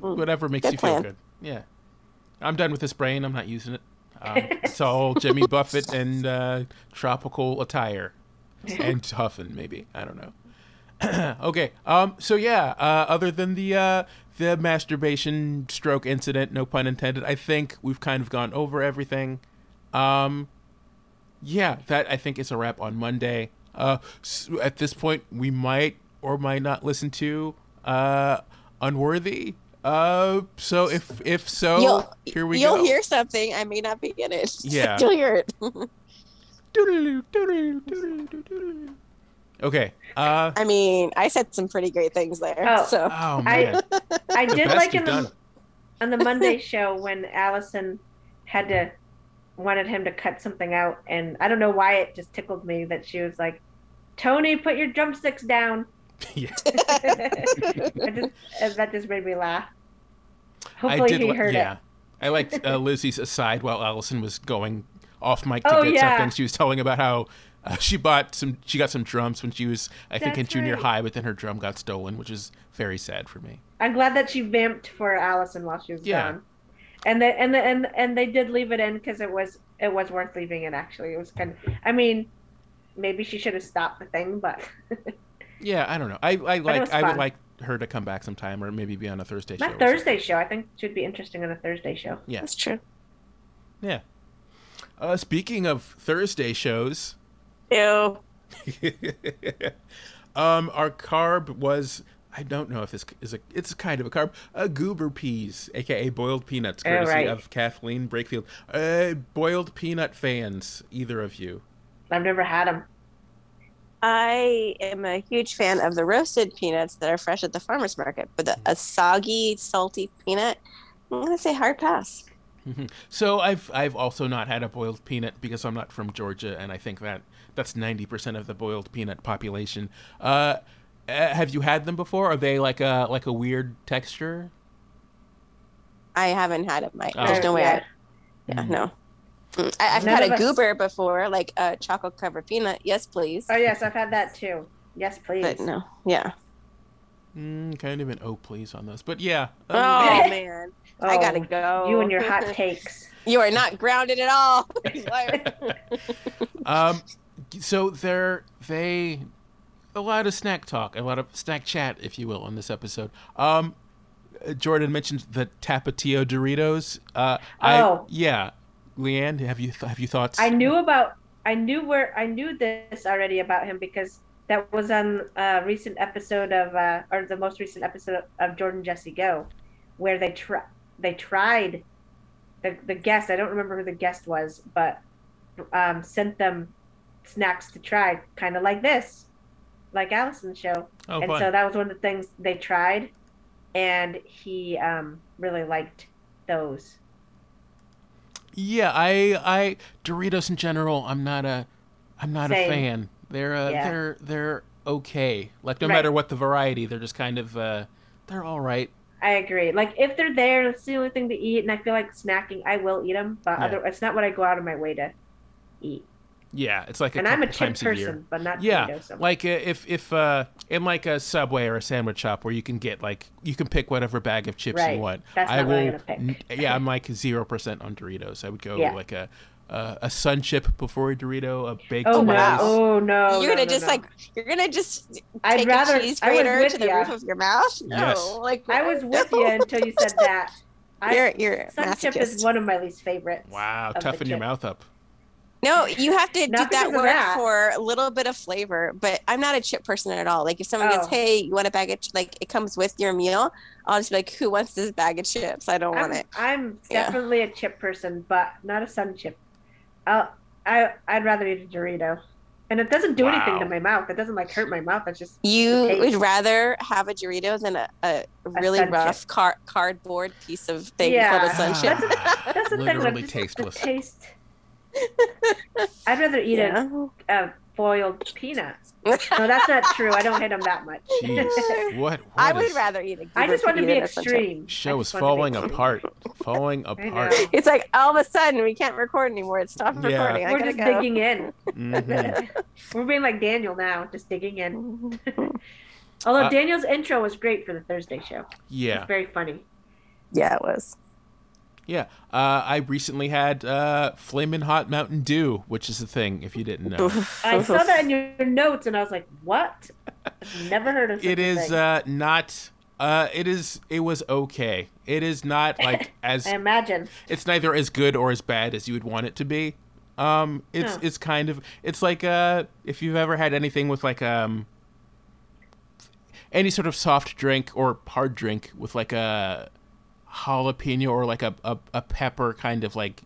Mm. Whatever makes Good you plan. feel good. Yeah. I'm done with this brain. I'm not using it. Um, it's all Jimmy Buffett and uh, tropical attire and huffing, maybe. I don't know. okay. Um. So yeah. Uh. Other than the uh the masturbation stroke incident, no pun intended. I think we've kind of gone over everything. Um. Yeah. That I think is a wrap on Monday. Uh. s at this point, we might or might not listen to uh Upworthy. Uh. So if if so, you'll here we you'll go. hear something. I may not be in it. Yeah. you'll hear it. Doodaloo, doodaloo, doodaloo, doodaloo. Okay. Uh. I mean, I said some pretty great things there. Oh. So Oh I- man. I The did like in the on the Monday show when Allison had to wanted him to cut something out, and I don't know why it just tickled me that she was like, "Tony, put your drumsticks down." yeah. Just, that just made me laugh. Hopefully he heard yeah. it. I liked uh, Lizzie's aside while Allison was going off mic to Oh, get yeah. something. She was telling about how uh, she bought some. She got some drums when she was, I think, in junior right. high, but then her drum got stolen, which is very sad for me. I'm glad that she vamped for Allison while she was Yeah. gone. And they and the, and and they did leave it in because it was it was worth leaving in. Actually, it was kind of. I mean, maybe she should have stopped the thing, but Yeah, I don't know. I, I like. I would like her to come back sometime, or maybe be on a Thursday show. not Thursday show. I think should be interesting on a Thursday show. Yeah. that's true. Yeah. Uh, speaking of Thursday shows, Ew. um, our carb was I don't know if this is a it's kind of a carb, a goober peas, aka boiled peanuts, Oh, courtesy right. of Kathleen Brakefield. Uh, boiled peanut fans, either of you? I've never had them. I am a huge fan of the roasted peanuts that are fresh at the farmer's market, but the, a soggy, salty peanut, I'm gonna say hard pass. So I've I've also not had a boiled peanut because I'm not from Georgia, and I think that that's ninety percent of the boiled peanut population. Uh, uh, have you had them before? Are they like a like a weird texture? I haven't had it, Mike. Oh. There's no way. Yeah. I, yeah, Mm. no. I, I've None had of a us- goober before, like a chocolate covered peanut. Yes, please. Oh yes, I've had that too. Yes, please. But no, yeah. Mm, kind of an oh please on this, but yeah. Oh um, man, I gotta Oh, go. You and your hot takes. You are not grounded at all. Um, so they're they a lot of snack talk, a lot of snack chat, if you will, on this episode. Um, Jordan mentioned the Tapatio Doritos. Uh, I Oh. yeah, Leeann, have you have you thoughts? I knew about. I knew where. I knew this already about him because that was on a recent episode of, uh, or the most recent episode of Jordan Jesse Go, where they try they tried the the guest. I don't remember who the guest was, but um, sent them snacks to try, kind of like this, like Allison's show. Oh, and fun. so that was one of the things they tried, and he um, really liked those. Yeah, I I Doritos in general. I'm not a I'm not Same. a fan. They're uh, Yeah. they're they're okay. Like no Right. matter what the variety, they're just kind of uh, they're all right. I agree. Like if they're there, it's the only thing to eat, and I feel like snacking, I will eat them, but Yeah. other, it's not what I go out of my way to eat. Yeah, it's like a and I'm a couple chip times a year. person, but not Yeah, Doritos so much. like uh, if if uh, in like a Subway or a sandwich shop where you can get like you can pick whatever bag of chips Right. you want. That's I not what I'm will. gonna pick. Yeah, I'm like zero percent on Doritos. I would go Yeah. like a uh, a sun chip before a Dorito, a baked oh, Oh, no! wow. Oh no! you're gonna no, no, just no. like you're gonna just I'd take rather. a cheese I was grater with to the ya. roof of your mouth. No, Yes. like I was with you until you said that. I, You're you're a sun chip is one of my least favorites. Wow, toughen your mouth up. No, you have to do that because work that. for a little bit of flavor. But I'm not a chip person at all. Like if someone goes, Oh. "Hey, you want a bag of ch-? like it comes with your meal," I'll just be like, "Who wants this bag of chips? I don't want I'm, it." I'm Yeah. definitely a chip person, but not a sun chip. I'll, I I'd rather eat a Dorito, and it doesn't do anything to my mouth. It doesn't like hurt my mouth. It's just You taste. would rather have a Dorito than a, a really sun rough chip. car- cardboard piece of thing Yeah. called a sun chip. that's the thing. Literally Like, tasteless. The taste. I'd rather eat Yeah. a, a boiled peanut. No, that's not true. I don't hate them that much. Jeez, what? what I would is- rather eat a I just want to be burrito than sunshine. extreme. Show is just want to be falling apart. Falling apart. It's like all of a sudden we can't record anymore. It stopped Yeah. recording. I We're just go. digging in. Mhm. We're being like Daniel now, just digging in. Although Uh, Daniel's intro was great for the Thursday show. Yeah. It's very funny. yeah, it was. Yeah, uh, I recently had uh, Flamin' Hot Mountain Dew, which is a thing if you didn't know. I saw that in your notes and I was like, what? I've never heard of it is uh, not. Uh, it is. It was okay. It is not like as. I imagine. It's neither as good or as bad as you would want it to be. Um, it's Huh. it's kind of it's like uh, if you've ever had anything with like um, any sort of soft drink or hard drink with like a jalapeno or like a, a, a pepper kind of like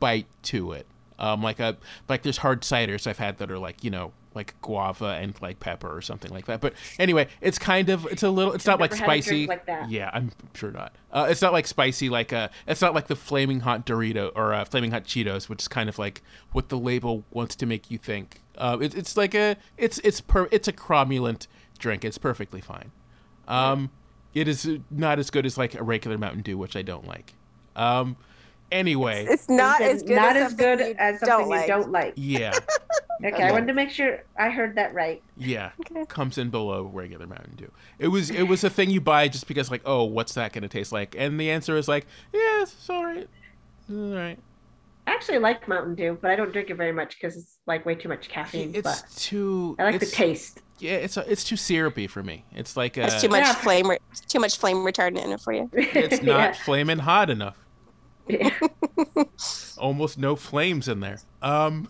bite to it. Um, like a like there's hard ciders I've had that are like you know like guava and like pepper or something like that. But anyway, it's kind of it's a little it's not I've like a drink spicy. like. Yeah, I'm sure not. Uh, it's not like spicy like uh it's not like the flaming hot Dorito or uh, flaming hot Cheetos, which is kind of like what the label wants to make you think. Uh, it, it's like a it's it's per it's a cromulent drink. It's perfectly fine. Um, it is not as good as like a regular Mountain Dew, which I don't like. Um, anyway, It's not You as good not as, as something good you as something don't you like. don't like. yeah, Okay, I wanted to make sure I heard that right. yeah, comes in below regular Mountain Dew. It was it was a thing you buy just because like oh what's that going to taste like? And the answer is like yeah it's all right, It's all right. I actually like Mountain Dew, but I don't drink it very much because it's like way too much caffeine. It's but too. I like the taste. Yeah, it's it's too syrupy for me. It's like uh, That's too much Yeah. flame. Re- too much flame retardant in it for you. it's not Yeah. flaming hot enough. Yeah. almost no flames in there. Um,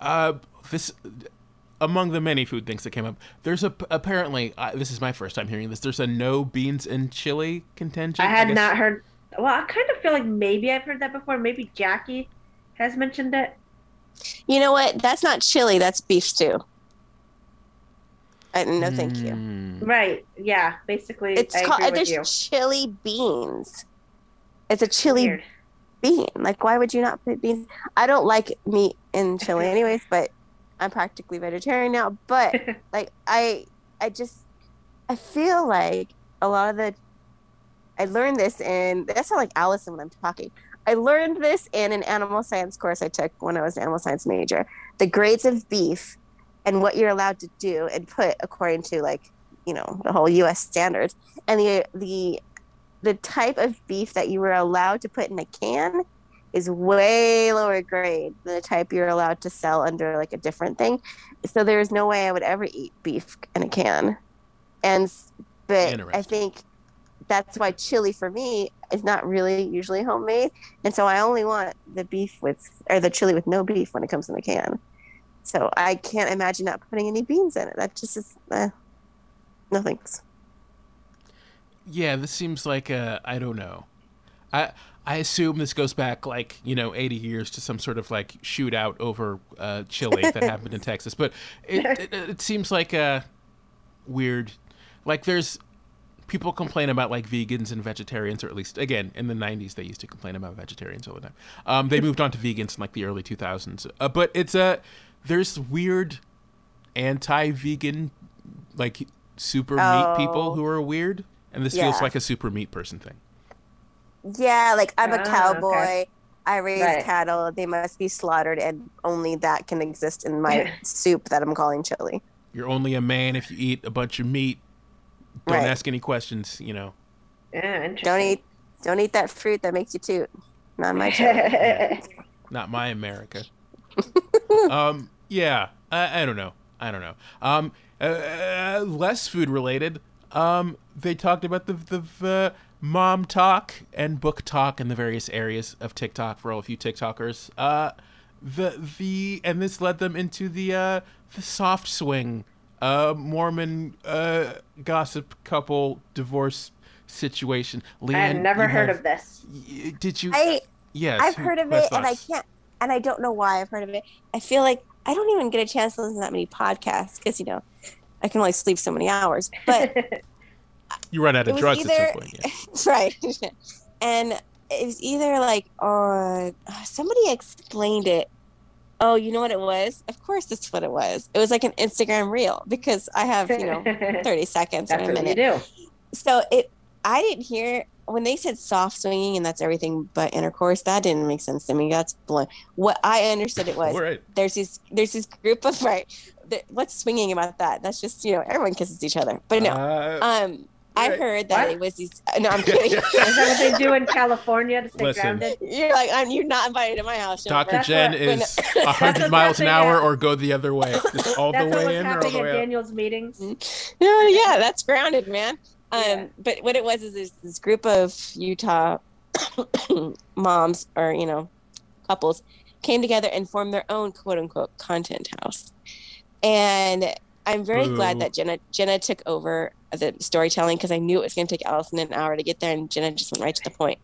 uh, this among the many food things that came up. There's a apparently uh, this is my first time hearing this. There's a no beans and chili contention. I had guess. not heard. Well, I kind of feel like maybe I've heard that before. Maybe Jackie has mentioned it. You know what? That's not chili. That's beef stew. I, no, thank you. Mm. Right? Yeah. Basically, It's I called. agree with There's you. chili beans. It's a chili Weird. bean. Like, why would you not put beans? I don't like meat in chili, anyways. But I'm practically vegetarian now. But like, I, I just, I feel like a lot of the, I learned this in. That's not like Allison when I'm talking. I learned this in an animal science course I took when I was an animal science major. The grades of beef and what you're allowed to do and put according to like, you know, the whole U.S. standards and the the the type of beef that you were allowed to put in a can is way lower grade than the type you're allowed to sell under like a different thing. So there's no way I would ever eat beef in a can. And but I think that's why chili for me is not really usually homemade. And so I only want the beef with or the chili with no beef when it comes in the can. So I can't imagine not putting any beans in it. That just is uh, no thanks. Yeah, this seems like a I don't know. I I assume this goes back like you know 80 years to some sort of like shootout over uh, chili that happened in Texas, but it, it it seems like a weird. Like there's people complain about like vegans and vegetarians, or at least again in the 90s they used to complain about vegetarians all the time. Um, they moved on to vegans in like the early 2000s, uh, but it's a there's weird anti-vegan like super meat people Oh. who are weird, and this Yeah. feels like a super meat person thing. Yeah, like I'm a Ah, cowboy. okay. I raise Right. cattle. They must be slaughtered, and only that can exist in my soup that I'm calling chili. You're only a man if you eat a bunch of meat. Don't Right. ask any questions, you know. Yeah, interesting. Don't eat, don't eat that fruit that makes you toot. Not my chili. Not my America. um, yeah, I, I don't know. I don't know. Um, uh, less food related. Um, they talked about the the, the mom talk and book talk in the various areas of TikTok for all of you TikTokers. Uh, the the and this led them into the uh the soft swing uh Mormon uh gossip couple divorce situation. I had Leeann, never heard have- of this. y- Did you? I yes, I've who- heard of who has it, and I can't, and I don't know why I've heard of it. I feel like I don't even get a chance to listen to that many podcasts because you know I can only sleep so many hours. But You run out of was drugs at some point. Yeah. right, and it was either like uh somebody explained it Oh, you know what it was? Of course, that's what it was. It was like an Instagram reel because I have, you know, 30 seconds or That's a what you minute. do. So it, I didn't hear when they said soft swinging and that's everything but intercourse. That didn't make sense to me. That's blunt. What I understood it was All right. there's this there's this group of right. The, what's swinging about that? That's just you know everyone kisses each other. But no, Uh, um, I right. heard that What? it was these. No, I'm kidding. Is that what they do in California to stay Listen. grounded? You're like, I'm, you're not invited to my house. Dr. That's Jen what- is when- hundred miles an hour at- or go the other way. Just all the That's what way in or all happening the at way out. Daniel's meetings. No, yeah, that's grounded, man. Um, Yeah. but what it was is there's this group of Utah moms or you know couples came together and formed their own quote unquote content house, and I'm very Boo. glad that Jenna Jenna took over the storytelling because I knew it was going to take Allison an hour to get there, and Jenna just went right to the point,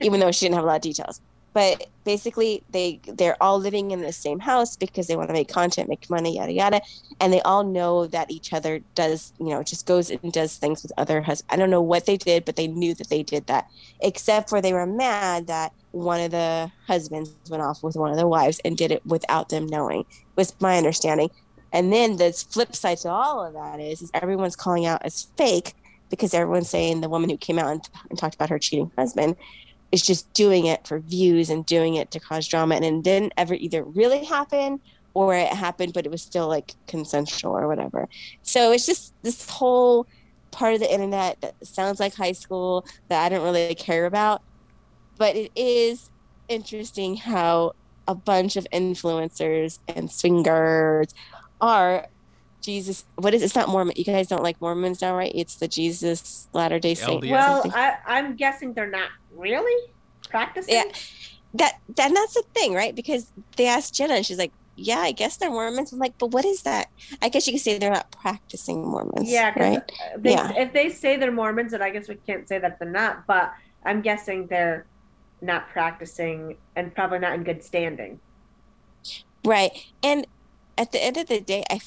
even though she didn't have a lot of details. But basically, they they're all living in the same house because they want to make content, make money, yada yada, and they all know that each other does, you know, just goes and does things with other husbands. I don't know what they did, but they knew that they did that, except for they were mad that one of the husbands went off with one of the wives and did it without them knowing. Was my understanding. And then the flip side to all of that is, is everyone's calling out as fake because everyone's saying the woman who came out and, and talked about her cheating husband is just doing it for views and doing it to cause drama. And it didn't ever either really happen or it happened but it was still like consensual or whatever. So it's just this whole part of the internet that sounds like high school that i don't really care about. But it is interesting how a bunch of influencers and swingers are jesus what is it's not mormon you guys don't like mormons now right it's the jesus latter day saint LDS. Well. I, I'm guessing they're not really practicing. Yeah. that that that's the thing, right? Because they asked Jenna, and she's like, "Yeah, I guess they're Mormons." I'm like, "But what is that?" I guess you could say they're not practicing Mormons, Yeah, right? they, Yeah. if they say they're Mormons, then I guess we can't say that they're not. But I'm guessing they're not practicing and probably not in good standing. Right. And at the end of the day, I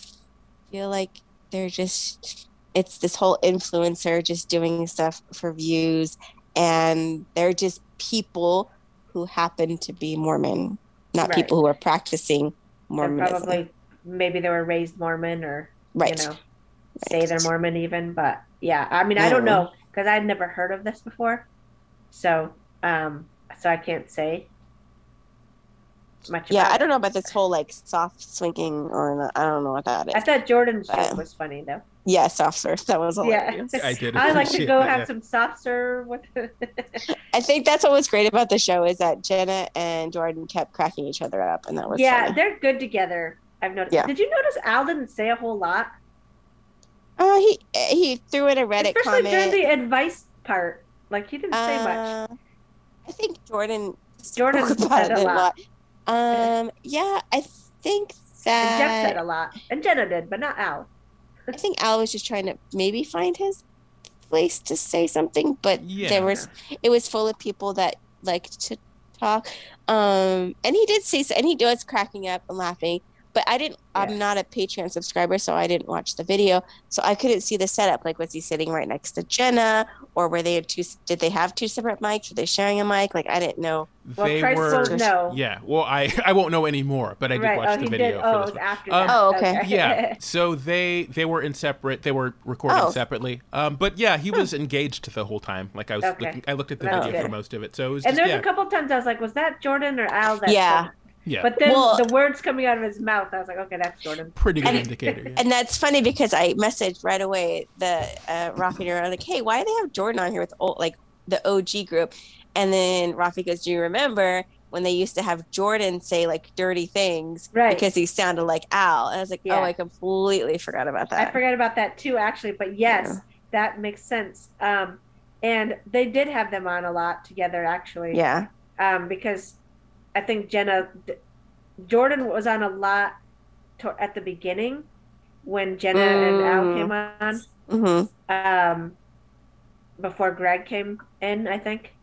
feel like they're just it's this whole influencer just doing stuff for views, and they're just people who happen to be Mormon, not Right. people who are practicing They're probably maybe they were raised Mormon or right. you know say they're Mormon even. But yeah, I mean I don't know because I'd never heard of this before, so um so I can't say much. Yeah, about I don't know about this whole like soft swinging or not, I don't know what that is. I thought Jordan's joke was funny though. Yeah, soft serve. That was Yeah, hilarious. I did I like to go that, have yeah. some soft serve with. I think that's what was great about the show is that Jenna and Jordan kept cracking each other up, and that was yeah, funny. they're good together. I've noticed. Yeah. Did you notice Al didn't say a whole lot, Uh, he he threw in a Reddit especially comment. during the advice part? Like he didn't say much. Uh, I think Jordan Jordan spoke about said it a lot. Um, yeah, I think And Jeff said a lot, and Jenna did, but not Al. I think Al was just trying to maybe find his place to say something, but Yeah. there was it was full of people that liked to talk. Um, and he did say so, and he was cracking up and laughing. But I didn't. Yeah. I'm not a Patreon subscriber, so I didn't watch the video, so I couldn't see the setup. Like, was he sitting right next to Jenna, or were they two? Did they have two separate mics? Were they sharing a mic? Like, I didn't know. Well, they Tryce were. won't know. Yeah. Well, I I won't know anymore, but I did right? watch oh, the video did. for Oh, it this was one. after Um, that. Oh, okay. yeah so they they were in separate they were recording Oh. separately um but yeah he was engaged the whole time like i was Okay. looking i looked at the That's video for most of it so it was and just there's yeah a couple times I was like, was that Jordan or Al? That Yeah. said it? Yeah But then Well- the words coming out of his mouth, I was like, okay, that's Jordan. pretty good and- indicator yeah. And that's funny because I messaged right away the uh, Rafi and I was like, "Hey, why do they have Jordan on here with old, like the OG group?" And then Rafi goes, "Do you remember when they used to have Jordan say like dirty things Right. because he sounded like Al?" And I was like, Yeah. "Oh, I completely forgot about that." I forgot about that too, actually. But yes, Yeah. that makes sense. Um, and they did have them on a lot together, actually. Yeah, Um, because I think Jenna, Jordan was on a lot to, at the beginning when Jenna and Al Mm. came on. hmm Um, before Greg came in, I think.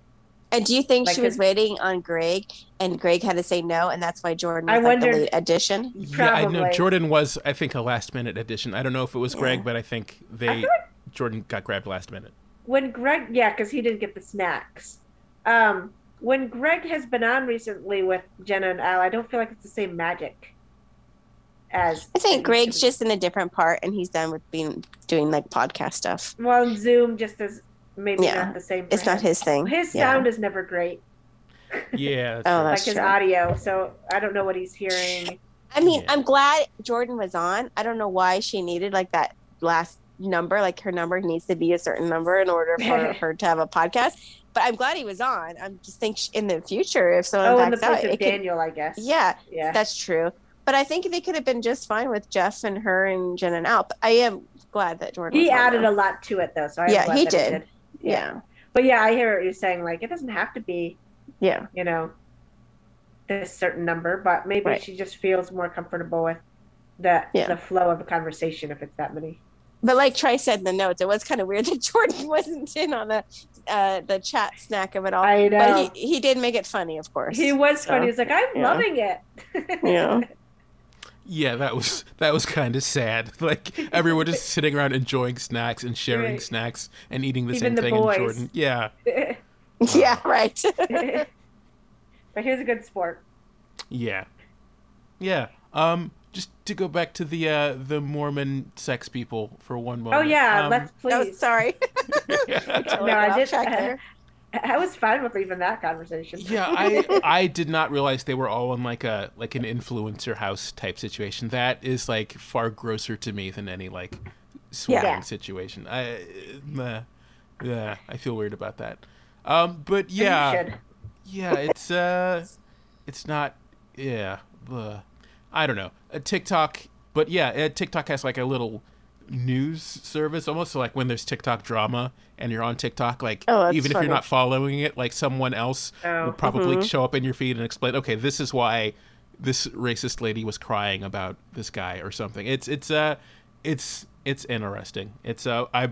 And do you think Like she was his- waiting on Greg, and Greg had to say no, and that's why Jordan I was like wondered- the late addition? yeah i know jordan was i think a last minute addition i don't know if it was Yeah. greg but i think they I feel jordan got grabbed last minute When Greg, yeah, because he didn't get the snacks. Um, when Greg has been on recently with Jenna and Al, I don't feel like it's the same magic as I think Greg's just in a different part, and he's done with being doing like podcast stuff. well Zoom just is maybe Yeah. not the same. for It's not his thing. His Yeah. sound is never great, Yeah. Oh, true. like that's his true. audio. So I don't know what he's hearing. I mean, Yeah. I'm glad Jordan was on. I don't know why she needed like that last number. Like her number needs to be a certain number in order for her to have a podcast. But I'm glad he was on. I'm just think in the future, if someone Oh, in the backs out, place of it could, Daniel, I guess. yeah, yeah. that's true. But I think they could have been just fine with Jeff and her and Jen and Al. But I am glad that Jordan. He added a lot to it though, so I Yeah, he that did. Yeah, But yeah, I hear what you're saying. Like, it doesn't have to be, yeah. you know, this certain number, but maybe Right. she just feels more comfortable with the Yeah. the flow of a conversation if it's that many. But like Tryce said in the notes, it was kind of weird that Jordan wasn't in on the uh, the chat snack of it all. I know. But he, he did make it funny, of course. He was funny. So, He's like, I'm yeah. loving it. Yeah. Yeah, that was that was kind of sad. Like everyone just sitting around enjoying snacks and sharing Right. snacks and eating the Even same the thing. boys. And Jordan, yeah, yeah, right. but he's a good sport. yeah, yeah. Um, just to go back to the uh the Mormon sex people for one moment. Oh yeah, um, let's no, please. sorry. No, I just I was fine with leaving that conversation. yeah, I I did not realize they were all in like a like an influencer house type situation. That is like far grosser to me than any like swearing Yeah. situation. I uh, yeah, I feel weird about that. Um, but And you yeah, should. yeah, it's uh, it's not yeah. Uh, I don't know. A TikTok, but yeah, uh, TikTok has like a little news service, almost like when there's TikTok drama and you're on TikTok, like Oh, even if you're not following it, like someone else Oh. will probably Mhm. show up in your feed and explain, okay, this is why this racist lady was crying about this guy or something. It's it's uh it's it's interesting. It's uh I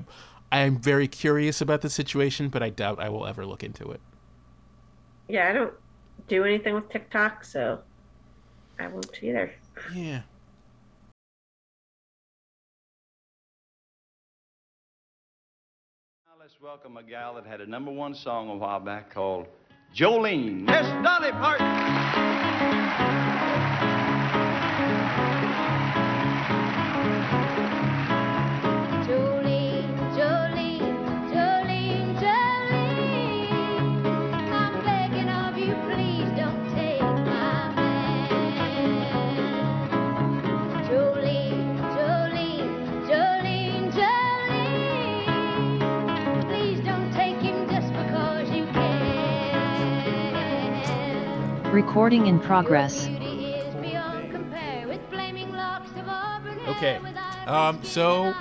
I'm very curious about the situation, but I doubt I will ever look into it. Yeah, I don't do anything with TikTok, so I won't either. Yeah. Now let's welcome a gal that had a number one song a while back called Jolene. Miss Dolly Parton. Recording in progress. Your beauty is beyond compare with flaming locks of auburn hair Okay. Um, so,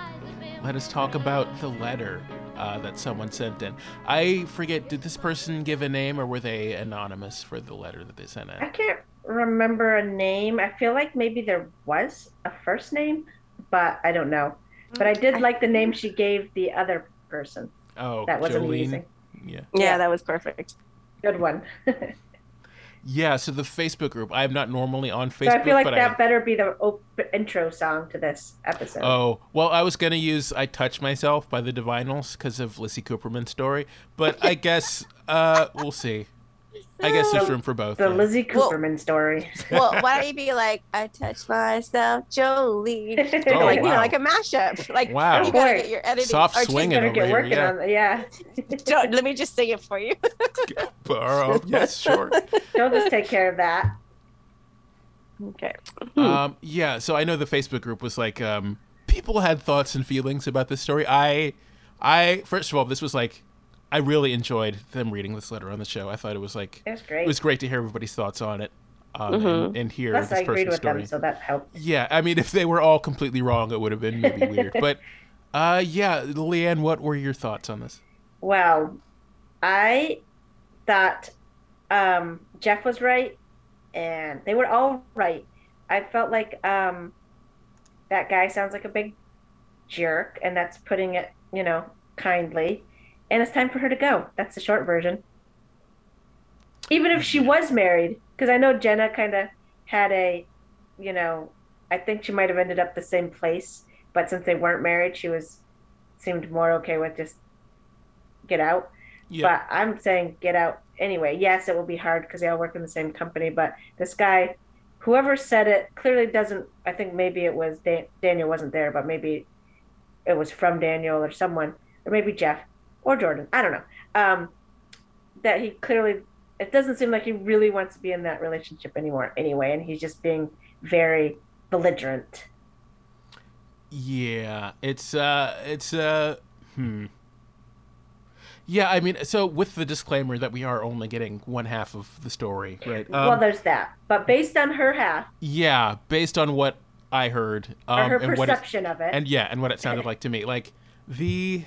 Let us talk about the letter uh, that someone sent in. I forget, did this person give a name or were they anonymous for the letter that they sent in? I can't remember a name. I feel like maybe there was a first name, but I don't know. But I did like the name she gave the other person. Oh, That was Jolene. amazing. Yeah. Yeah, Yeah. that was perfect. Good one. Yeah, so the Facebook group. I'm not normally on Facebook, so I feel like but that I. better be the op- intro song to this episode. Oh, well, I was going to use I Touch Myself by the Divinyls because of Lizzie Cooperman's story, but I guess uh, we'll see. I guess there's room for both. the yeah. Lizzie Well- Cooperman story. Well, why don't you be like, I touch myself, Jolie, Oh, like, you know, like a mashup. Like, Wow. you gotta Boy. get your editing. Soft artistic- swinging Better over get here, working yeah. on that. Yeah. Don't- let me just sing it for you. Uh, yes, sure. Don't just take care of that. okay. um, yeah, so I know the Facebook group was like, um, people had thoughts and feelings about this story. I, I first of all, this was like, I really enjoyed them reading this letter on the show. I thought it was like, It was it great. was great to hear everybody's thoughts on it, um, Mhm. and, and hear Plus, this I agreed person's with story. them, so that helped. Yeah, I mean, if they were all completely wrong, it would have been maybe weird. But, uh, yeah, Leeann, what were your thoughts on this? Well, I thought um, Jeff was right, and they were all right. I felt like um, that guy sounds like a big jerk, and that's putting it, you know, kindly. And it's time for her to go. That's the short version. Even if she was married, because I know Jenna kind of had a, you know, I think she might have ended up the same place, but since they weren't married, she was seemed more okay with just get out. Yeah, But I'm saying get out anyway, yes, it will be hard because they all work in the same company. But this guy, whoever said it, clearly doesn't. I think maybe it was Dan, Daniel wasn't there, but maybe it was from Daniel or someone, or maybe Jeff or Jordan. I don't know. Um, that he clearly, it doesn't seem like he really wants to be in that relationship anymore. Anyway, and he's just being very belligerent. Yeah, it's uh, it's uh, hmm. Yeah, I mean, so with the disclaimer that we are only getting one half of the story, right? well, Um, there's that. But based on her half yeah, based on what I heard, um, her and what it, perception of it, and yeah, and what it sounded like to me, like the,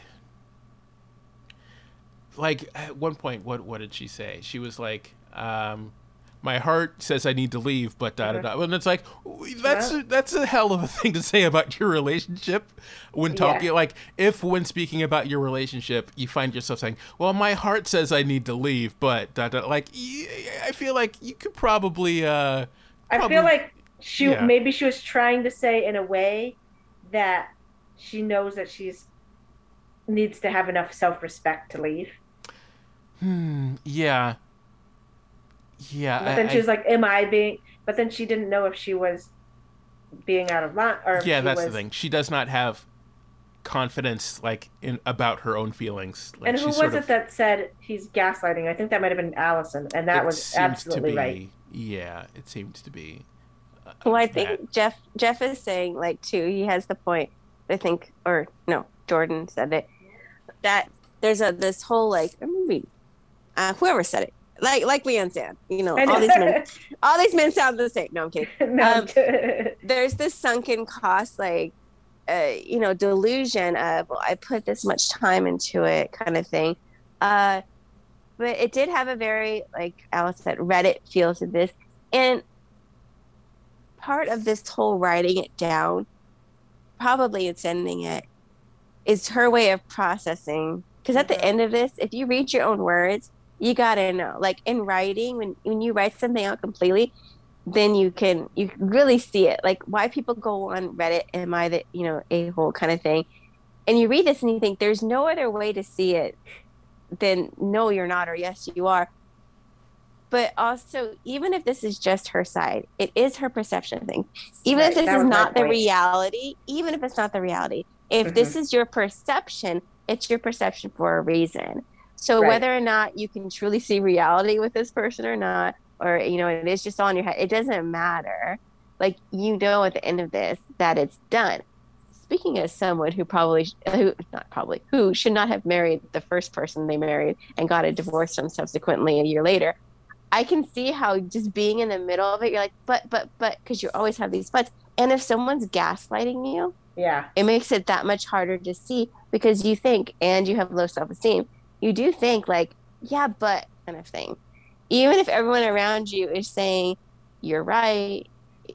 like at one point, what what did she say? She was like, um, "My heart says I need to leave, but da da da," and it's like that's a, that's a hell of a thing to say about your relationship when talking. Yeah. Like, if when speaking about your relationship, you find yourself saying, "Well, my heart says I need to leave, but da da," like I feel like you could probably. uh I feel like she yeah. maybe she was trying to say in a way that she knows that she's needs to have enough self-respect to leave. Hmm. Yeah. Yeah. But then I- she was like, "Am I being?" But then she didn't know if she was being out of line or yeah, that's was... the thing. She does not have confidence like in about her own feelings. Like, And who she's was sort it of- that said he's gaslighting? I think that might have been Allison, and that it was seems absolutely to be, right. Yeah, it seems to be. uh, Well, I that. think Jeff Jeff is saying like too. He has the point. I think, or no, Jordan said it. That there's a this whole like or maybe uh, whoever said it, like like Leeann said, you know, all these men, all these men sound the same. No, I'm kidding. no, Um, There's this sunken cost, like uh, you know, delusion of well, I put this much time into it, kind of thing. Uh, but it did have a very like Alice said, Reddit feel to this, and part of this whole writing it down, probably in sending it, is her way of processing. Because at the Mhm. end of this, if you read your own words, you gotta know. Like in writing, when when you write something out completely, then you can you really see it. Like why people go on Reddit, am I the you know a hole kind of thing, and you read this and you think there's no other way to see it than no, you're not, or yes, you are. But also, even if this is just her side, it is her perception thing. Even Right, if this is not the reality, even if it's not the reality, if this is your perception, it's your perception for a reason. So Right. whether or not you can truly see reality with this person or not, or you know, it is just all in your head, it doesn't matter. Like you know at the end of this that it's done. Speaking as someone who probably who not probably who should not have married the first person they married and got a divorce from subsequently a year later, I can see how just being in the middle of it, you're like, but but but because you always have these buts. And if someone's gaslighting you, yeah, it makes it that much harder to see because you think and you have low self-esteem you do think like yeah but kind of thing even if everyone around you is saying you're right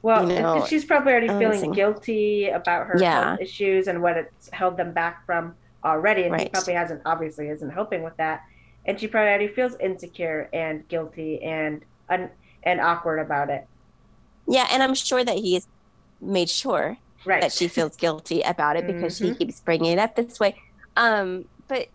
Well, you know, she's probably already feeling guilty about her Yeah. issues and what it's held them back from already, and Right. probably hasn't obviously isn't helping with that, and she probably already feels insecure and guilty and un- and awkward about it. yeah and i'm sure that he's made sure Right. that she feels guilty about it because she Mhm. keeps bringing it up this way um but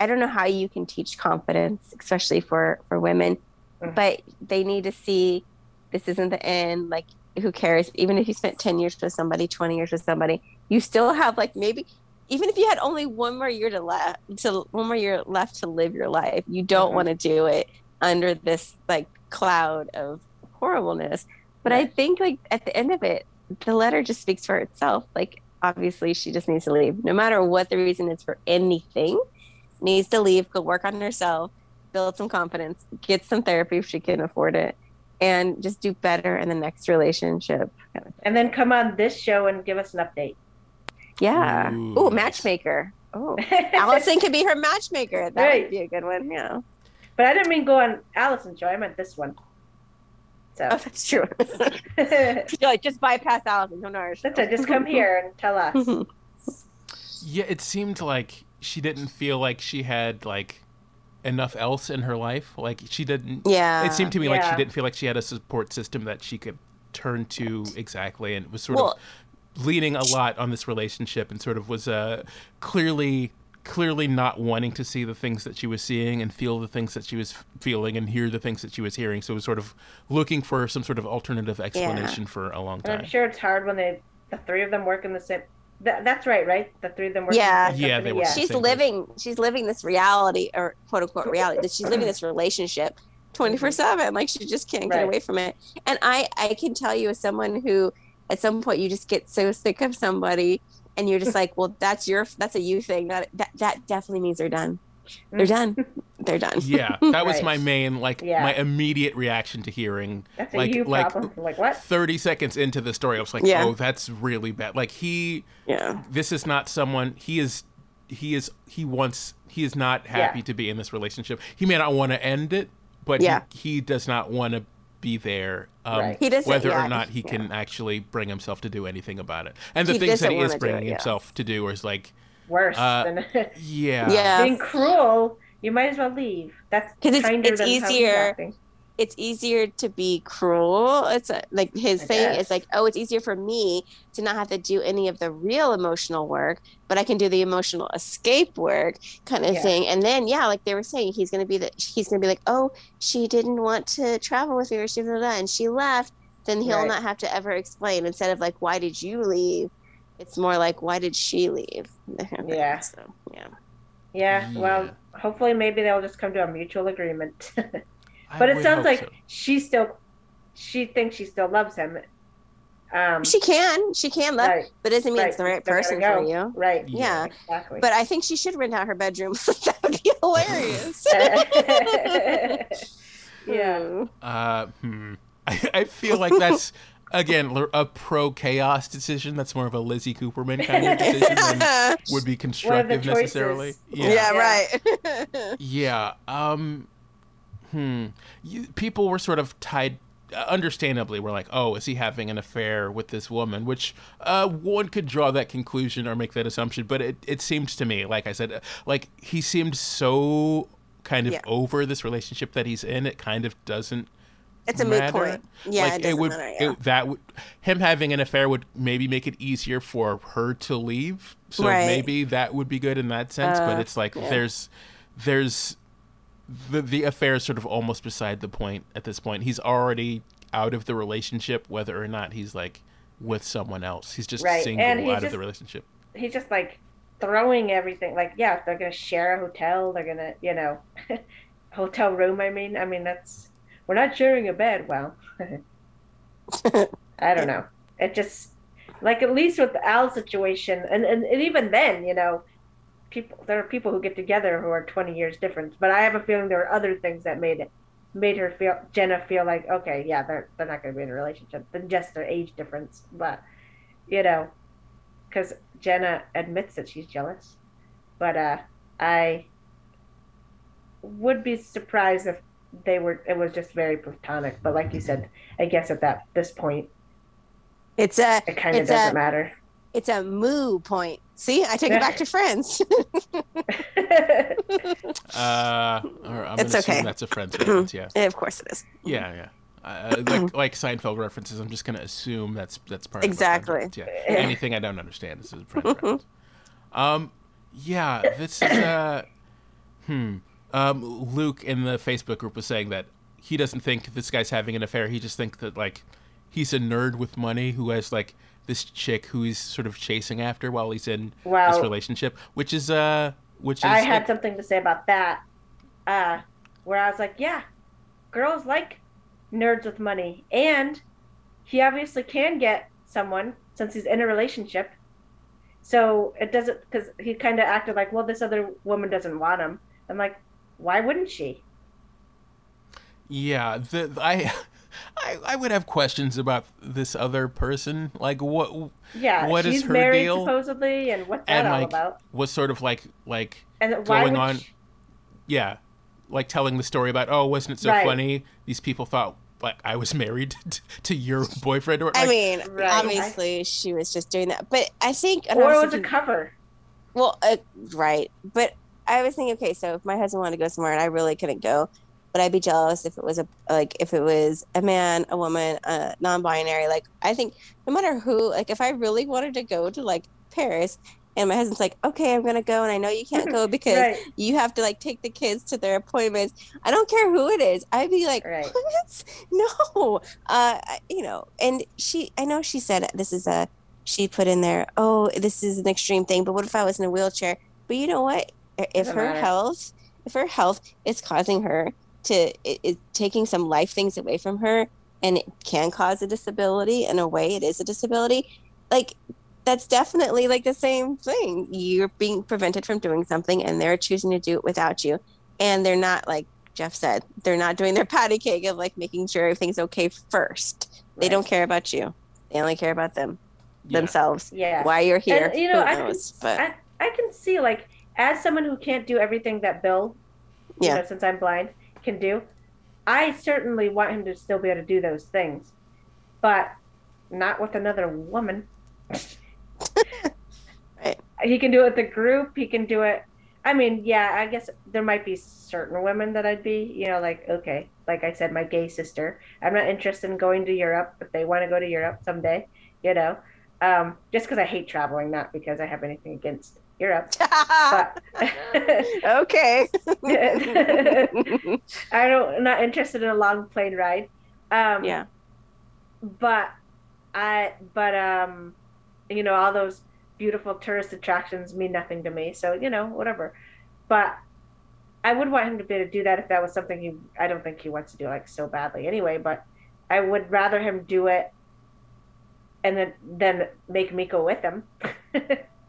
i don't know how you can teach confidence especially for for women Mhm. but they need to see this isn't the end like who cares even if you spent 10 years with somebody 20 years with somebody you still have like maybe even if you had only one more year to left to one more year left to live your life you don't Mhm. want to do it under this like cloud of horribleness but I think like at the end of it, the letter just speaks for itself. Like obviously she just needs to leave. No matter what the reason is for anything, needs to leave, go work on herself, build some confidence, get some therapy if she can afford it, and just do better in the next relationship. and then come on this show and give us an update. Yeah. Ooh, Ooh, matchmaker. Oh. Allison could be her matchmaker. That Right. would be a good one. Yeah. but I didn't mean go on Allison's show. I meant this one. So Oh, that's true. like just bypass Allison. Don't know our show. it. Just come here and tell us. Yeah, it seemed like she didn't feel like she had like enough else in her life. Like she didn't. yeah. it seemed to me like she didn't feel like she had a support system that she could turn to exactly, and was sort Well- of leaning a lot on this relationship, and sort of was uh, clearly clearly not wanting to see the things that she was seeing and feel the things that she was feeling and hear the things that she was hearing. So it was sort of looking for some sort of alternative explanation for a long time And I'm sure it's hard when they the three of them work in the same. That, that's right, right? The three of them were. Yeah. The Yeah, they work yeah. she's same place. living she's living this reality or quote unquote reality that she's living this relationship 24 7 like she just can't get away from it and i i can tell you as someone who at some point you just get so sick of somebody and you're just like well that's your that's a you thing that that, that definitely means they're done they're done they're done Yeah, that was Right. my main like Yeah. my immediate reaction to hearing That's a like you like problem. Like what? 30 seconds into the story. I was like, Yeah. "Oh, that's really bad." Like he yeah this is not someone he is he is he wants he is not happy Yeah. to be in this relationship. He may not want to end it, but Yeah. he, he does not want to be there. Um, Right. He doesn't- whether yeah, or not he yeah. can actually bring himself to do anything about it. And the He things that he is wanna it, bringing yeah. himself to do is like, Worse Uh, than yeah, yeah being cruel. You might as well leave. That's 'Cause it's- it's than easier. it's easier to be cruel. It's a, like his I thing guess. is like, oh, it's easier for me to not have to do any of the real emotional work, but I can do the emotional escape work kind of Yeah. thing. And then, yeah, like they were saying, he's gonna be the he's gonna be like, oh, she didn't want to travel with me, or she blah, blah, blah, and she left. Then he'll Right. not have to ever explain. Instead of like, why did you leave? It's more like, why did she leave? Yeah. So yeah. Yeah. Well, Yeah. hopefully, maybe they'll just come to a mutual agreement. I but it sounds like so. she still, she thinks she still loves him. Um, She can, she can love, right, but doesn't mean right. it's the right person for you. Right. Yeah. Exactly. But I think she should rent out her bedroom. that would be hilarious. yeah. Hmm. Uh, hmm. I, I feel like that's again a pro chaos decision. That's more of a Lizzie Cooperman kind of decision than would be constructive necessarily. yeah, Yeah. right. Yeah. Um. Hmm. You, people were sort of tied. Uh, understandably, were like, "Oh, is he having an affair with this woman?" Which uh, one could draw that conclusion or make that assumption. But it, it seemed to me, like I said, uh, like he seemed so kind of Yeah. over this relationship that he's in. It kind of doesn't it's a moot point. Yeah, like it doesn't would matter. Yeah. it, that would him having an affair would maybe make it easier for her to leave. So Right. maybe that would be good in that sense. but Uh, it's like yeah. there's there's the the affair is sort of almost beside the point at this point. He's already out of the relationship, whether or not he's like with someone else. He's just Right, single and he's out of the relationship. He's just like throwing everything. Like, yeah, they're gonna share a hotel. They're gonna, you know, hotel room. I mean, I mean that's we're not sharing a bed. Well, I don't know. It just like at least with the Al situation, and, and and even then, you know, people there are people who get together who are twenty years difference. But I have a feeling there are other things that made it made her feel Jenna feel like okay, yeah, they're they're not going to be in a relationship than just their age difference. But you know, because Jenna admits that she's jealous, but uh, I would be surprised if they were. It was just very platonic. But like you said, I guess at that this point, It's a it kind of doesn't a- matter. it's a moo point. See, I take it back to friends. Uh, or I'm It's gonna okay. that's a friend's reference. Yeah. of course it is. Yeah, yeah. Uh, like like Seinfeld references, I'm just gonna assume that's that's part Exactly. of a friend reference. Yeah. Anything I don't understand is a friend reference. Um, yeah, this is uh, hmm. Um, Luke in the Facebook group was saying that he doesn't think this guy's having an affair. He just thinks that like he's a nerd with money who has like this chick who he's sort of chasing after while he's in this relationship, which is uh, which is I had something to say about that. Uh, where I was like, yeah, girls like nerds with money, and he obviously can get someone since he's in a relationship. So it doesn't because he kind of acted like, well, this other woman doesn't want him. I'm like, why wouldn't she? Yeah, the, I, I I would have questions about this other person. Like what Yeah, What is she's her married deal? supposedly, and what's that and all like about? was sort of like like And why going on- she- yeah, like telling the story about oh wasn't it so Right. funny? These people thought like I was married to, to your boyfriend or I mean, Right. obviously she was just doing that, but I think or I it was was a cover. Well, uh, right. But I was thinking, okay, so if my husband wanted to go somewhere and I really couldn't go, would I be jealous if it was a like if it was a man, a woman, a non-binary? Like I think no matter who, like if I really wanted to go to like Paris and my husband's like, "Okay, I'm gonna go," and I know you can't go because Right. you have to like take the kids to their appointments. I don't care who it is. I'd be like, Right. "What? No." Uh, you know, and she, I know she said this is a, she put in there, "Oh, this is an extreme thing," but what if I was in a wheelchair? But you know what? If Doesn't her matter. health, if her health is causing her to, it, it, taking some life things away from her, and it can cause a disability in a way, it is a disability. Like that's definitely like the same thing. You're being prevented from doing something and they're choosing to do it without you. And they're not like Jeff said, they're not doing their patty cake of like making sure everything's okay first. They don't care about you. They only care about them Yeah. themselves. Yeah. Why you're here. And, you know, I can. But I, I can see like as someone who can't do everything that Bill, you know, since I'm blind, can do. I certainly want him to still be able to do those things, but not with another woman. Right. He can do it with the group. He can do it. I mean, yeah, I guess there might be certain women that I'd be, you know, like okay, like I said, my gay sister. I'm not interested in going to Europe but they want to go to Europe someday, you know, um, just because I hate traveling, not because I have anything against Europe. But okay. I don't not interested in a long plane ride. Um, yeah. but I but um, you know all those beautiful tourist attractions mean nothing to me. So you know whatever. But I would want him to be able to do that if that was something he. I don't think he wants to do like so badly anyway. But I would rather him do it, and then then make me go with him.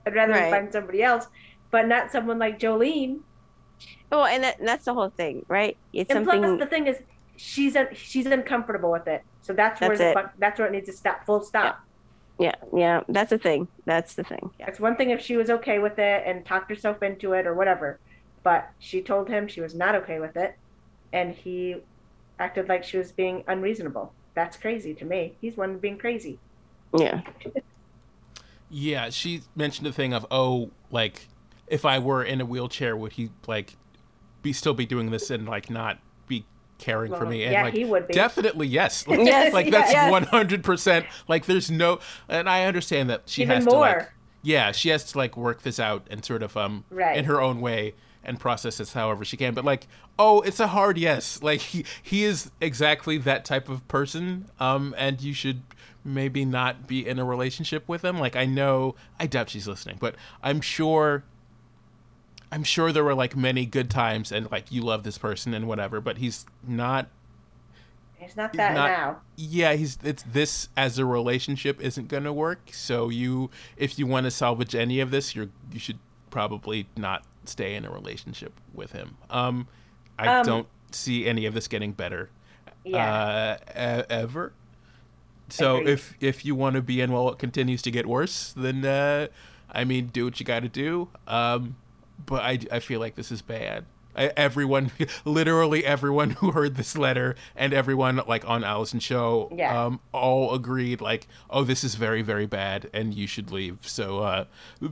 I'd rather Right. find somebody else, but not someone like Jolene. Well, and, that, and that's the whole thing, right? It's And something. plus, the thing is, she's un- she's uncomfortable with it. So that's where That's the it. fuck, that's where it needs to stop. Full stop. yeah, yeah. That's the thing. That's the thing. Yeah. It's one thing if she was okay with it and talked herself into it or whatever, but she told him she was not okay with it, and he acted like she was being unreasonable. That's crazy to me. He's one being crazy. Yeah. Yeah, she mentioned the thing of oh, like if I were in a wheelchair, would he like be still be doing this and like not be caring for me? And yeah, like he would be. definitely yes. Like, Yes, like that's one hundred percent. Like there's no, and I understand that she Even has to like more. yeah, she has to like work this out and sort of um Right. in her own way and process this however she can. But like, oh, it's a hard yes. Like he he is exactly that type of person. Um, and you should maybe not be in a relationship with him. Like I know, I doubt she's listening, but I'm sure. I'm sure there were like many good times and like you love this person and whatever, but he's not It's not that not- now. yeah he's it's this as a relationship isn't gonna work so you if you want to salvage any of this you're you should probably not stay in a relationship with him um i Um, don't see any of this getting better Yeah. uh e- ever so Agreed. if if you want to be in while it continues to get worse then uh i mean do what you got to do um but i i feel like this is bad I, everyone literally everyone who heard this letter and everyone like on Allison show Yeah. um all agreed like oh this is very very bad and you should leave so uh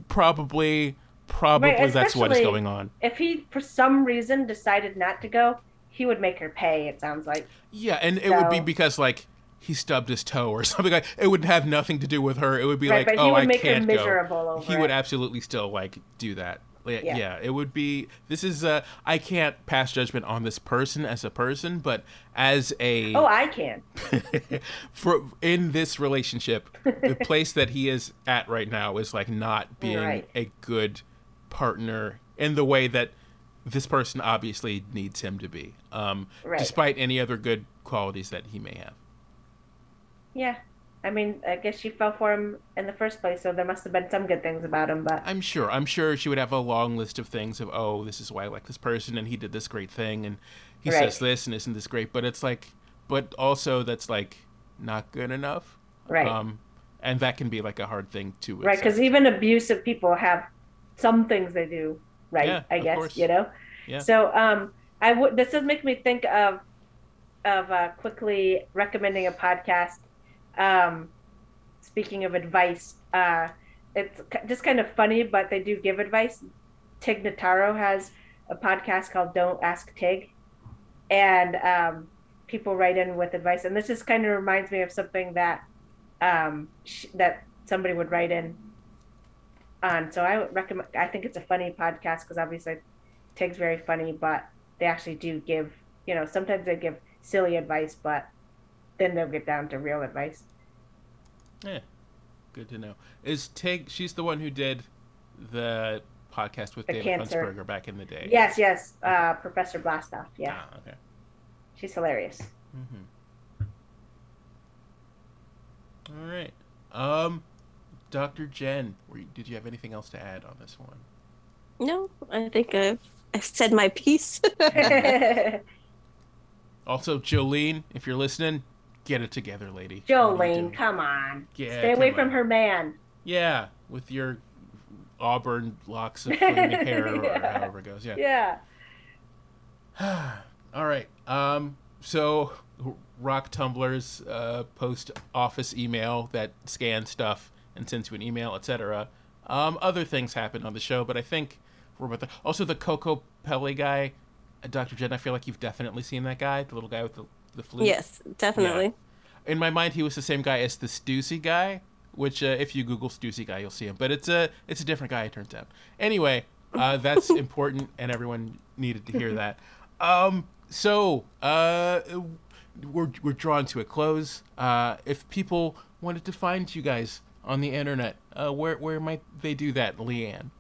probably probably Right, that's what is going on if he for some reason decided not to go, he would make her pay. It sounds like. Yeah, and it would be because like he stubbed his toe or something like it would have nothing to do with her. It would be Right, like, oh, I can't miserable go. he would absolutely still like do that. Yeah, Yeah. yeah, it would be. This is uh, I can't pass judgment on this person as a person, but as a Oh, I can. for in this relationship, the place that he is at right now is like not being Right. a good partner in the way that this person obviously needs him to be. Um, Right. despite any other good qualities that he may have. Yeah. I mean, I guess she fell for him in the first place, so there must have been some good things about him. But I'm sure. I'm sure she would have a long list of things of, oh, this is why I like this person, and he did this great thing, and he Right. says this, and isn't this great? But it's like, but also that's like not good enough. right, Um, and that can be like a hard thing to right, because even abusive people have some things they do right. Yeah, I of guess course. you know. Yeah. So um, I would. This does make me think of of uh, quickly recommending a podcast. Um, speaking of advice, uh, it's just kind of funny, but they do give advice. Tig Notaro has a podcast called "Don't Ask Tig," and um, people write in with advice. And this just kind of reminds me of something that um, sh- that somebody would write in on. So I would recommend. I think it's a funny podcast because obviously Tig's very funny, but they actually do give. You know, sometimes they give silly advice, but then they'll get down to real advice. Yeah, good to know. Is Tig? She's the one who did the podcast with The David cancer. Huntsberger back in the day. Yes, yes, uh, Professor Blastoff. Yeah, Ah, okay. she's hilarious. Mm-hmm. All right. Um, Dr. Jen, were you, did you have anything else to add on this one? No, I think I've I've said my piece. Also, Jolene, if you're listening, get it together, lady. What are you Jolene, come on, Yeah, stay away from on. her man. Yeah, with your auburn locks of hair, or Yeah. however it goes. Yeah. Yeah. All right. Um. So, Rock Tumblr's uh, post office email that scans stuff and sends you an email, etc. Um. Other things happen on the show, but I think we're about the also the Coco Pelli guy, uh, Dr. Jen. I feel like you've definitely seen that guy, the little guy with the the flute. yes, definitely. In my mind, he was the same guy as the Stussy guy, which uh, if you Google Stussy guy, you'll see him. But it's a it's a different guy. It turns out. Anyway, uh, that's important, and everyone needed to hear that. Um, so uh, we're we're drawn to a close. Uh, if people wanted to find you guys on the internet, uh, where where might they do that, Leeann?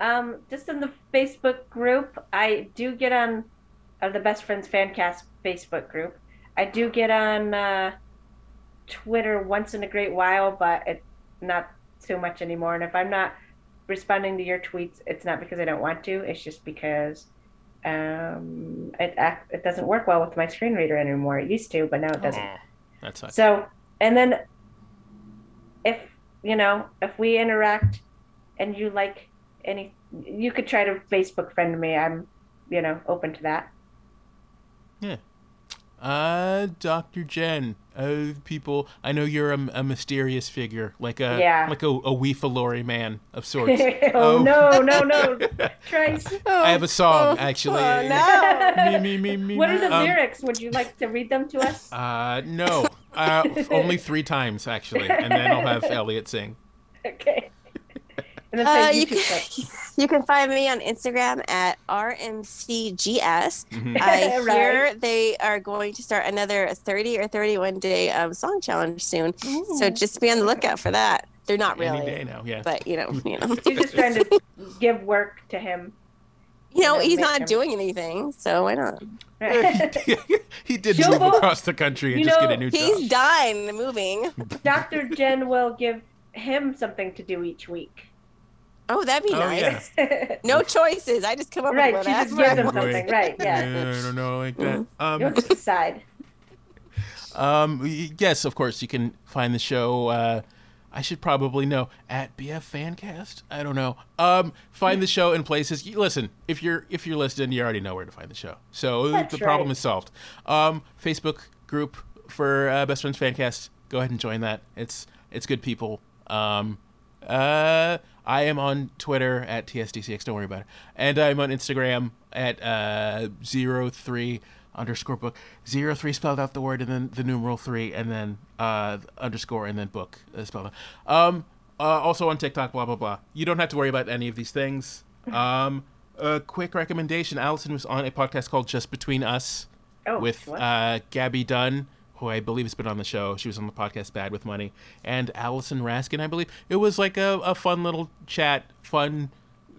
Um, just in the Facebook group, I do get on uh, the Best Friends Fancast Facebook group. I do get on uh, Twitter once in a great while, but it not so much anymore. And if I'm not responding to your tweets, it's not because I don't want to. It's just because um, it it doesn't work well with my screen reader anymore. It used to, but now it doesn't. Oh, that sucks. So, and then if, you know, if we interact and you like any, you could try to Facebook friend me. I'm, you know, open to that. Uh, Dr. Jen, uh, people, I know you're a, a mysterious figure, like a Yeah. like a, a Weefalori man of sorts. oh, no, no, no. Trace. I have a song actually. Oh, no. me, me, me, me. What are the Um, lyrics? Would you like to read them to us? Uh, no, uh, only three times actually, and then I'll have Elliot sing. Okay. And then Uh, say you, YouTube can, clip. You can find me on Instagram at RMCGS. Mhm. I Right. hear they are going to start another 30 or 31 day um, song challenge soon. So just be on the lookout for that. They're not really. Any really, day now, yeah. but you know, you know, You're just trying to give work to him. you know, he's not him- doing anything, so why not? he did She'll move vote- across the country and You just know, get a new job. He's job. done moving. Dr. Jen will give him something to do each week. Oh, that'd be Oh, nice. yeah. No choices. I just come up right, with she just whatever. gives him something. Right, yeah. Yeah, I don't know, like that. You'll Um, just decide. um, yes, of course, you can find the show. Uh, I should probably know at BF Fancast. I don't know. Um, find the show in places. You, listen, if you're if you're listening, you already know where to find the show. So That's the problem is solved. Um, Facebook group for uh, Best Friends Fancast. Go ahead and join that. It's it's good people. Um, uh, I am on Twitter at TSDCX. Don't worry about it. And I'm on Instagram at uh, zero three underscore book zero three spelled out the word and then the numeral three and then uh, underscore and then book uh, spelled out. Um, uh, also on TikTok. Blah blah blah. You don't have to worry about any of these things. Um, a quick recommendation: Allison was on a podcast called Just Between Us Oh, with uh, Gabby Dunn, who I believe has been on the show. She was on the podcast Bad with Money, and Allison Raskin, I believe. It was like a, a fun little chat, fun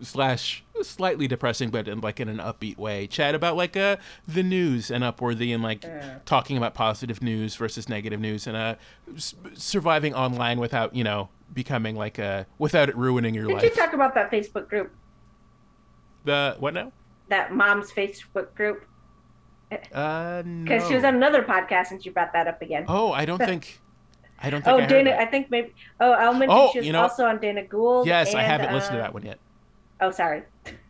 slash slightly depressing, but in like in an upbeat way. Chat about like uh, the news and Upworthy and like talking about positive news versus negative news and uh, s- surviving online without you know becoming like a without it ruining your life. Did you talk about that Facebook group? the what now? That mom's Facebook group? Uh, Because no. she was on another podcast and she brought that up again. Oh, I don't think. I don't think. Oh, I Dana. I think maybe. Oh, I'll mention Oh, she was you know also on Dana Gould. Yes, I haven't listened to uh, that one yet. Oh, sorry.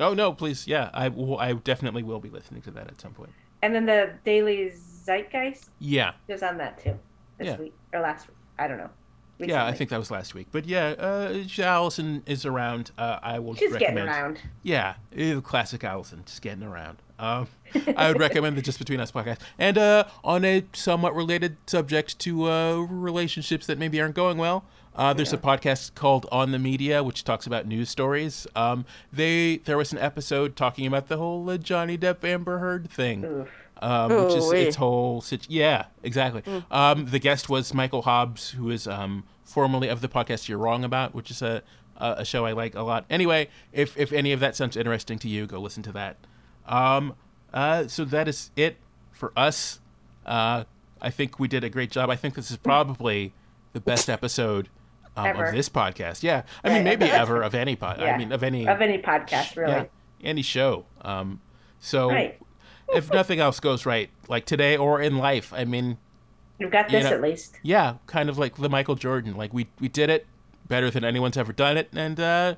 Oh no, please, yeah, I. I definitely will be listening to that at some point. And then the Daily Zeitgeist Yeah, was on that too this Yeah. week or last week. I don't know. yeah, I think that was last week. But yeah, uh, Allison is around. Uh, I will she's recommend. getting around. Yeah, classic Allison, just getting around. Um, I would recommend the Just Between Us podcast. And uh, on a somewhat related subject to uh, relationships that maybe aren't going well, uh, there's a podcast called On the Media, which talks about news stories. Um, they there was an episode talking about the whole uh, Johnny Depp Amber Heard thing, um, which is Ooh-wee. its whole situ- yeah, exactly. Um, the guest was Michael Hobbs, who is um, formerly of the podcast You're Wrong About, which is a a a show I like a lot. Anyway, if if any of that sounds interesting to you, go listen to that. Um, uh, so that is it for us. Uh, I think we did a great job. I think this is probably the best episode um, of this podcast. Yeah, I mean maybe ever of any pod. Yeah. I mean of any Of any podcast, really. yeah, any show. Um, so Right. if nothing else goes right, like today or in life, I mean, You've got You this know- at least. yeah, kind of like the Michael Jordan. Like we we did it better than anyone's ever done it, and uh,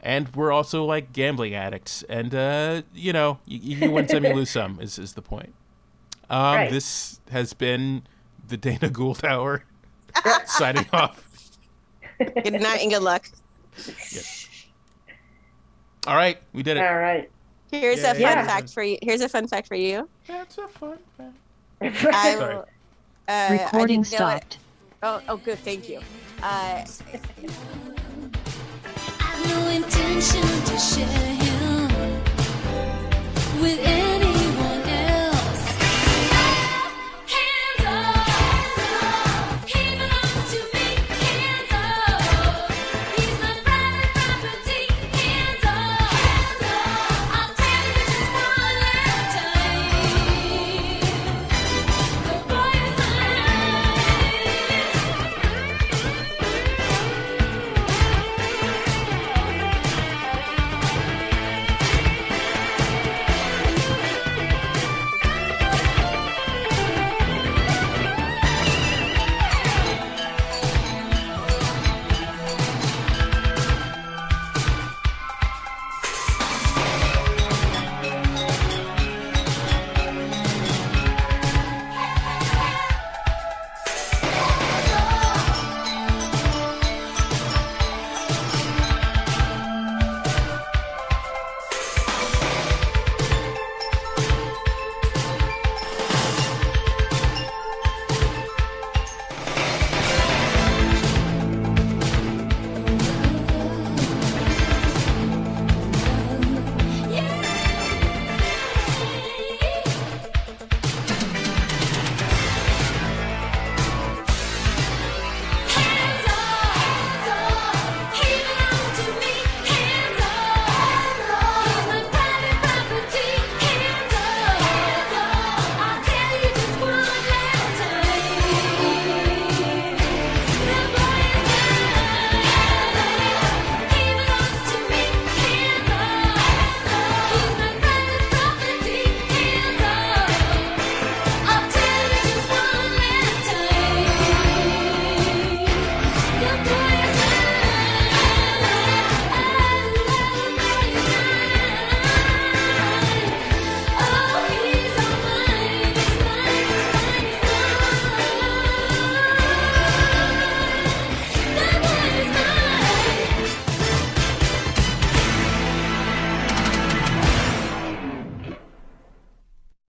and we're also like gambling addicts, and uh, you know, you, you win some, you lose some. Is is the point? Um, Right. This has been the Dana Gould Hour signing off. Good night and good luck. All right, we did it. All right. Here's Yeah, a fun yeah. fact for you. Here's a fun fact for you. That's a fun fact. I Sorry. will. Uh, I Recording didn't know it- stopped. Oh, oh, good. Thank you. Uh, I've no intention to share him with anyone.